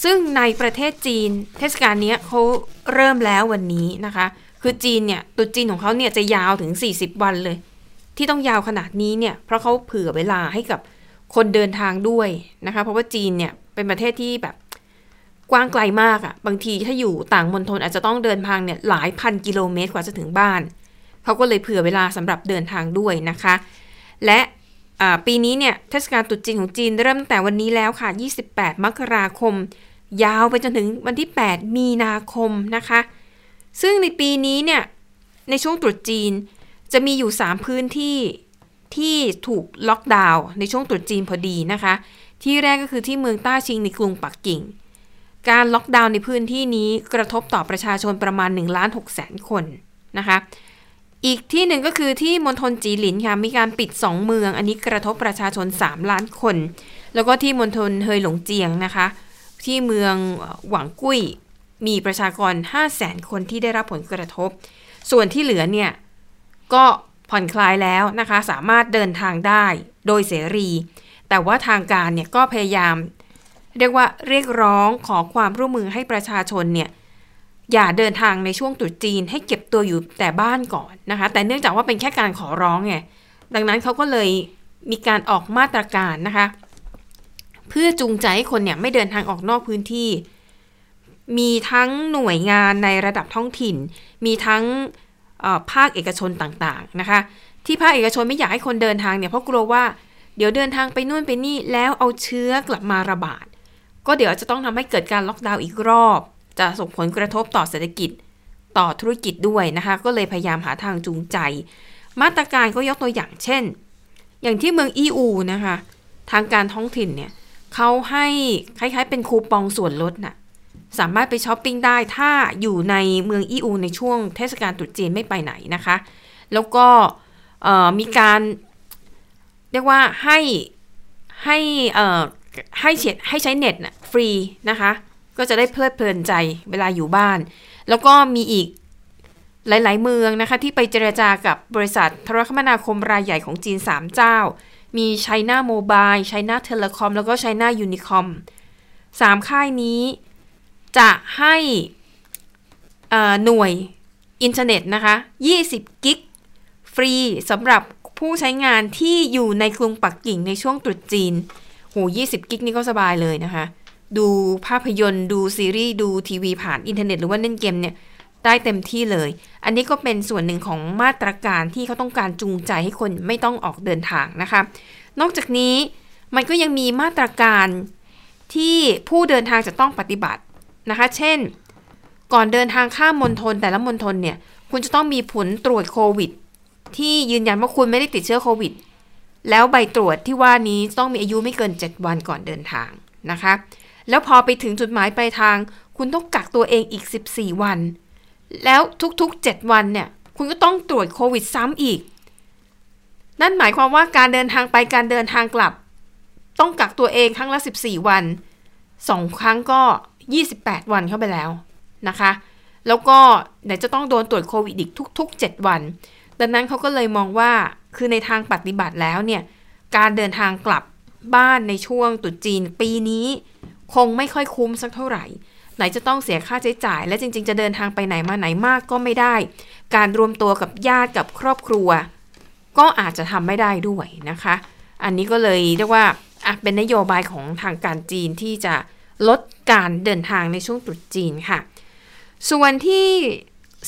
ซึ่งในประเทศจีน เทศกาลเนี้ยเขาเริ่มแล้ววันนี้นะคะ คือจีนเนี่ยตรุษจีนของเขาเนี่ยจะยาวถึง 40 วันเลย ที่ต้องยาวขนาดนี้เนี่ยเพราะเขาเผื่อเวลาให้กับ คนเดินทางด้วยนะคะ เพราะว่าจีนเนี่ยเป็นประเทศที่แบบกว้างไกลมากอะ่ะบางทีถ้าอยู่ต่างมณฑลอาจจะต้องเดินทางเนี่ยหลายพันกิโลเมตรกว่าจะถึงบ้าน เขาก็เลยเผื่อเวลาสำหรับเดินทางด้วยนะคะ และปีนี้เนี่ยเทศกาลตรุษจีนของจีนเริ่มตั้งแต่วันนี้แล้วค่ะ 28 มกราคม ยาวไปจนถึงวันที่ 8 มีนาคมนะคะ ซึ่งในปีนี้เนี่ยในช่วงตรุษจีนจะมีอยู่ 3 พื้นที่ ที่ถูกล็อกดาวน์ในช่วงตรุษจีนพอดีนะคะ ที่แรกก็คือที่เมืองต้าชิงในกรุงปักกิ่ง การล็อกดาวน์ในพื้นที่นี้กระทบต่อประชาชนประมาณ1ล้าน6แสนคนนะคะ อีกที่หนึ่งก็คือที่มณฑลจีหลินค่ะ มีการปิด 2 เมือง อันนี้กระทบประชาชน 3 ล้านคน แล้วก็ที่มณฑลเฮยหลงเจียงนะคะ ที่เมืองหวังกุ้ยมีประชากร 5 0 0แสนคนที่ได้รับผลกระทบ ส่วนที่เหลือเนี่ยก็ ผ่อนคลายแล้วนะคะ สามารถเดินทางได้โดยเสรี แต่ว่าทางการเนี่ยก็พยายาม เรียกว่าเรียกร้องขอความร่วมมือให้ประชาชนเนี่ยอย่าเดินทางในช่วงตรุษจีนให้เก็บตัวอยู่แต่บ้านก่อนนะคะ แต่เนื่องจากว่าเป็นแค่การขอร้องไงดังนั้นเขาก็เลยมีการออกมาตรการนะคะ เพื่อจูงใจให้คนเนี่ยไม่เดินทางออกนอกพื้นที่ มีทั้งหน่วยงานในระดับท้องถิ่น มีทั้ง ภาคเอกชนต่างๆนะคะ ที่ภาคเอกชนไม่อยากให้คนเดินทางเนี่ยเพราะกลัวว่าเดี๋ยวเดินทางไปนู่นไปนี่แล้วเอาเชื้อกลับมาระบาด ก็เดี๋ยวจะต้องทำให้เกิดการล็อกดาวน์อีกรอบ จะส่งผลกระทบต่อเศรษฐกิจต่อธุรกิจด้วยนะคะ ก็เลยพยายามหาทางจูงใจ มาตรการก็ยกตัวอย่างเช่น อย่างที่เมืองอีอูนะคะ ทางการท้องถิ่นเนี่ยเขาให้คล้ายๆ เป็นคูปองส่วนลดน่ะ สามารถไปช้อปปิ้งได้ถ้าอยู่ในเมืองอีอูในช่วงเทศกาลตรุษจีนไม่ไปไหนนะคะ แล้วก็มีการเรียกว่าให้ให้ให้เฉียดให้ใช้เน็ตนะฟรีนะคะ ก็จะได้เพลิดเพลินใจเวลาอยู่บ้าน แล้วก็มีอีกหลาย ๆ เมืองนะคะ ที่ไปเจรจากับบริษัทโทรคมนาคมรายใหญ่ของจีน 3 เจ้า มี China Mobile China Telecom แล้วก็ China Unicom สามค่ายนี้ จะให้หน่วยอินเทอร์เน็ตนะคะ 20 gig ฟรีสำหรับผู้ใช้งานที่อยู่ในกรุงปักกิ่งในช่วงตรุษจีน โห 20 gig นี่ก็สบายเลยนะคะ ดูภาพยนตร์ ดูซีรีส์ ดูทีวีผ่านอินเทอร์เน็ตหรือว่าเล่นเกมเนี่ย ได้เต็มที่เลย อันนี้ก็เป็นส่วนหนึ่งของมาตรการที่เขาต้องการจูงใจให้คนไม่ต้องออกเดินทางนะคะ นอกจากนี้มันก็ยังมีมาตรการที่ผู้เดินทางจะต้องปฏิบัติ นะคะ เช่น ก่อนเดินทางข้ามมณฑลแต่ละมณฑลเนี่ย คุณจะต้องมีผลตรวจโควิด ที่ยืนยันว่าคุณไม่ได้ติดเชื้อโควิด แล้วใบตรวจที่ว่านี้ต้องมีอายุไม่เกิน 7 วันก่อนเดินทางนะคะ แล้วพอไปถึงจุดหมายปลายทาง คุณต้องกักตัวเองอีก 14 วัน แล้วทุกๆ 7 วันเนี่ย คุณก็ต้องตรวจโควิดซ้ำอีก นั่นหมายความว่าการเดินทางไปการเดินทางกลับ ต้องกักตัวเองครั้งละ 14 วัน2ครั้งก็ 28 วันเข้าไปแล้วนะคะ แล้วก็ไหนจะต้องโดนตรวจโควิดอีกทุก ๆ 7 วัน ดังนั้นเขาก็เลยมองว่าคือในทางปฏิบัติแล้วเนี่ย การเดินทางกลับบ้านในช่วงตุจีนปีนี้ คงไม่ค่อยคุ้มสักเท่าไหร่ ไหนจะต้องเสียค่าใช้จ่าย และจริง ๆ จะเดินทางไปไหนมาไหนมากก็ไม่ได้ การรวมตัวกับญาติกับครอบครัว ก็อาจจะทำไม่ได้ด้วยนะคะ อันนี้ก็เลยเรียกว่าเป็นนโยบายของทางการจีนที่จะ ลดการเดินทางในช่วงตรุษจีนค่ะ ส่วนที่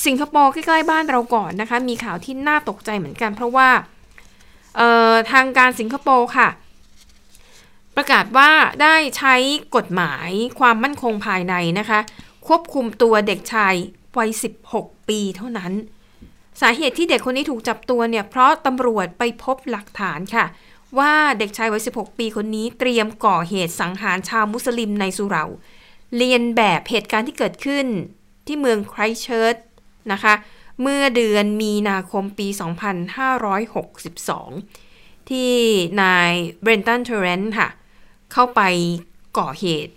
สิงคโปร์ใกล้ๆบ้านเราก่อนนะคะ มีข่าวที่น่าตกใจเหมือนกัน เพราะว่าทางการสิงคโปร์ค่ะ ประกาศว่าได้ใช้กฎหมายความมั่นคงภายในนะคะ ควบคุมตัวเด็กชายวัย 16 ปีเท่านั้น สาเหตุที่เด็กคนนี้ถูกจับตัวเนี่ย เพราะตำรวจไปพบหลักฐานค่ะ ว่าเด็กชายวัย 16 ปีคนนี้เตรียมก่อเหตุสังหารชาวมุสลิมในสุเหราเรียนแบบเหตุการณ์ที่เกิดขึ้นที่เมืองไครเชิร์ชนะคะ เมื่อเดือนมีนาคมปี 2562 ที่นายเบรนตันแทร์แรนต์ค่ะ เข้าไปก่อเหตุ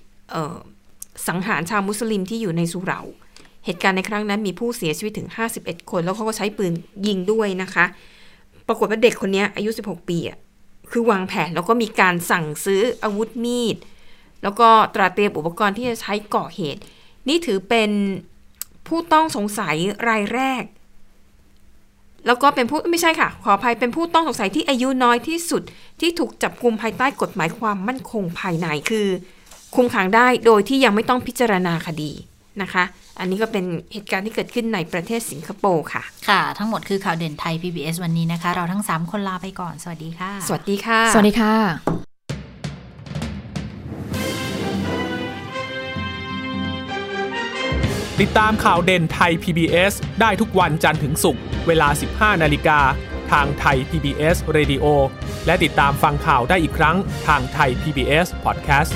สังหารชาวมุสลิมที่อยู่ในสุเหราเหตุการณ์ในครั้งนั้นมีผู้เสียชีวิตถึง 51 คน แล้วเขาก็ใช้ปืนยิงด้วยนะคะ ปรากฏว่าเด็กคนนี้อายุ 16 ปีอะ คือวางแผนแล้วก็มีการสั่งซื้ออาวุธมีด แล้วก็ตระเตรียมอุปกรณ์ที่จะใช้ก่อเหตุ นี่ถือเป็นผู้ต้องสงสัยรายแรก แล้วก็เป็นผู้ไม่ใช่ค่ะ ขออภัยเป็นผู้ต้องสงสัยที่อายุน้อยที่สุดที่ถูกจับกุมภายใต้กฎหมายความมั่นคงภายในคือ คุมขังได้โดยที่ยังไม่ต้องพิจารณาคดีนะคะ อันนี้ก็เป็นเหตุการณ์ที่เกิดขึ้นในประเทศสิงคโปร์ค่ะ ค่ะ ทั้งหมดคือข่าวเด่นไทย PBS วันนี้นะคะ เราทั้ง 3 คนลาไปก่อน สวัสดีค่ะ สวัสดีค่ะ สวัสดีค่ะ ติดตามข่าวเด่นไทย PBS ได้ทุกวันจันทร์ถึงศุกร์เวลา 15 นาฬิกาทางไทย PBS Radio และติดตามฟังข่าวได้อีกครั้งทางไทย PBS Podcast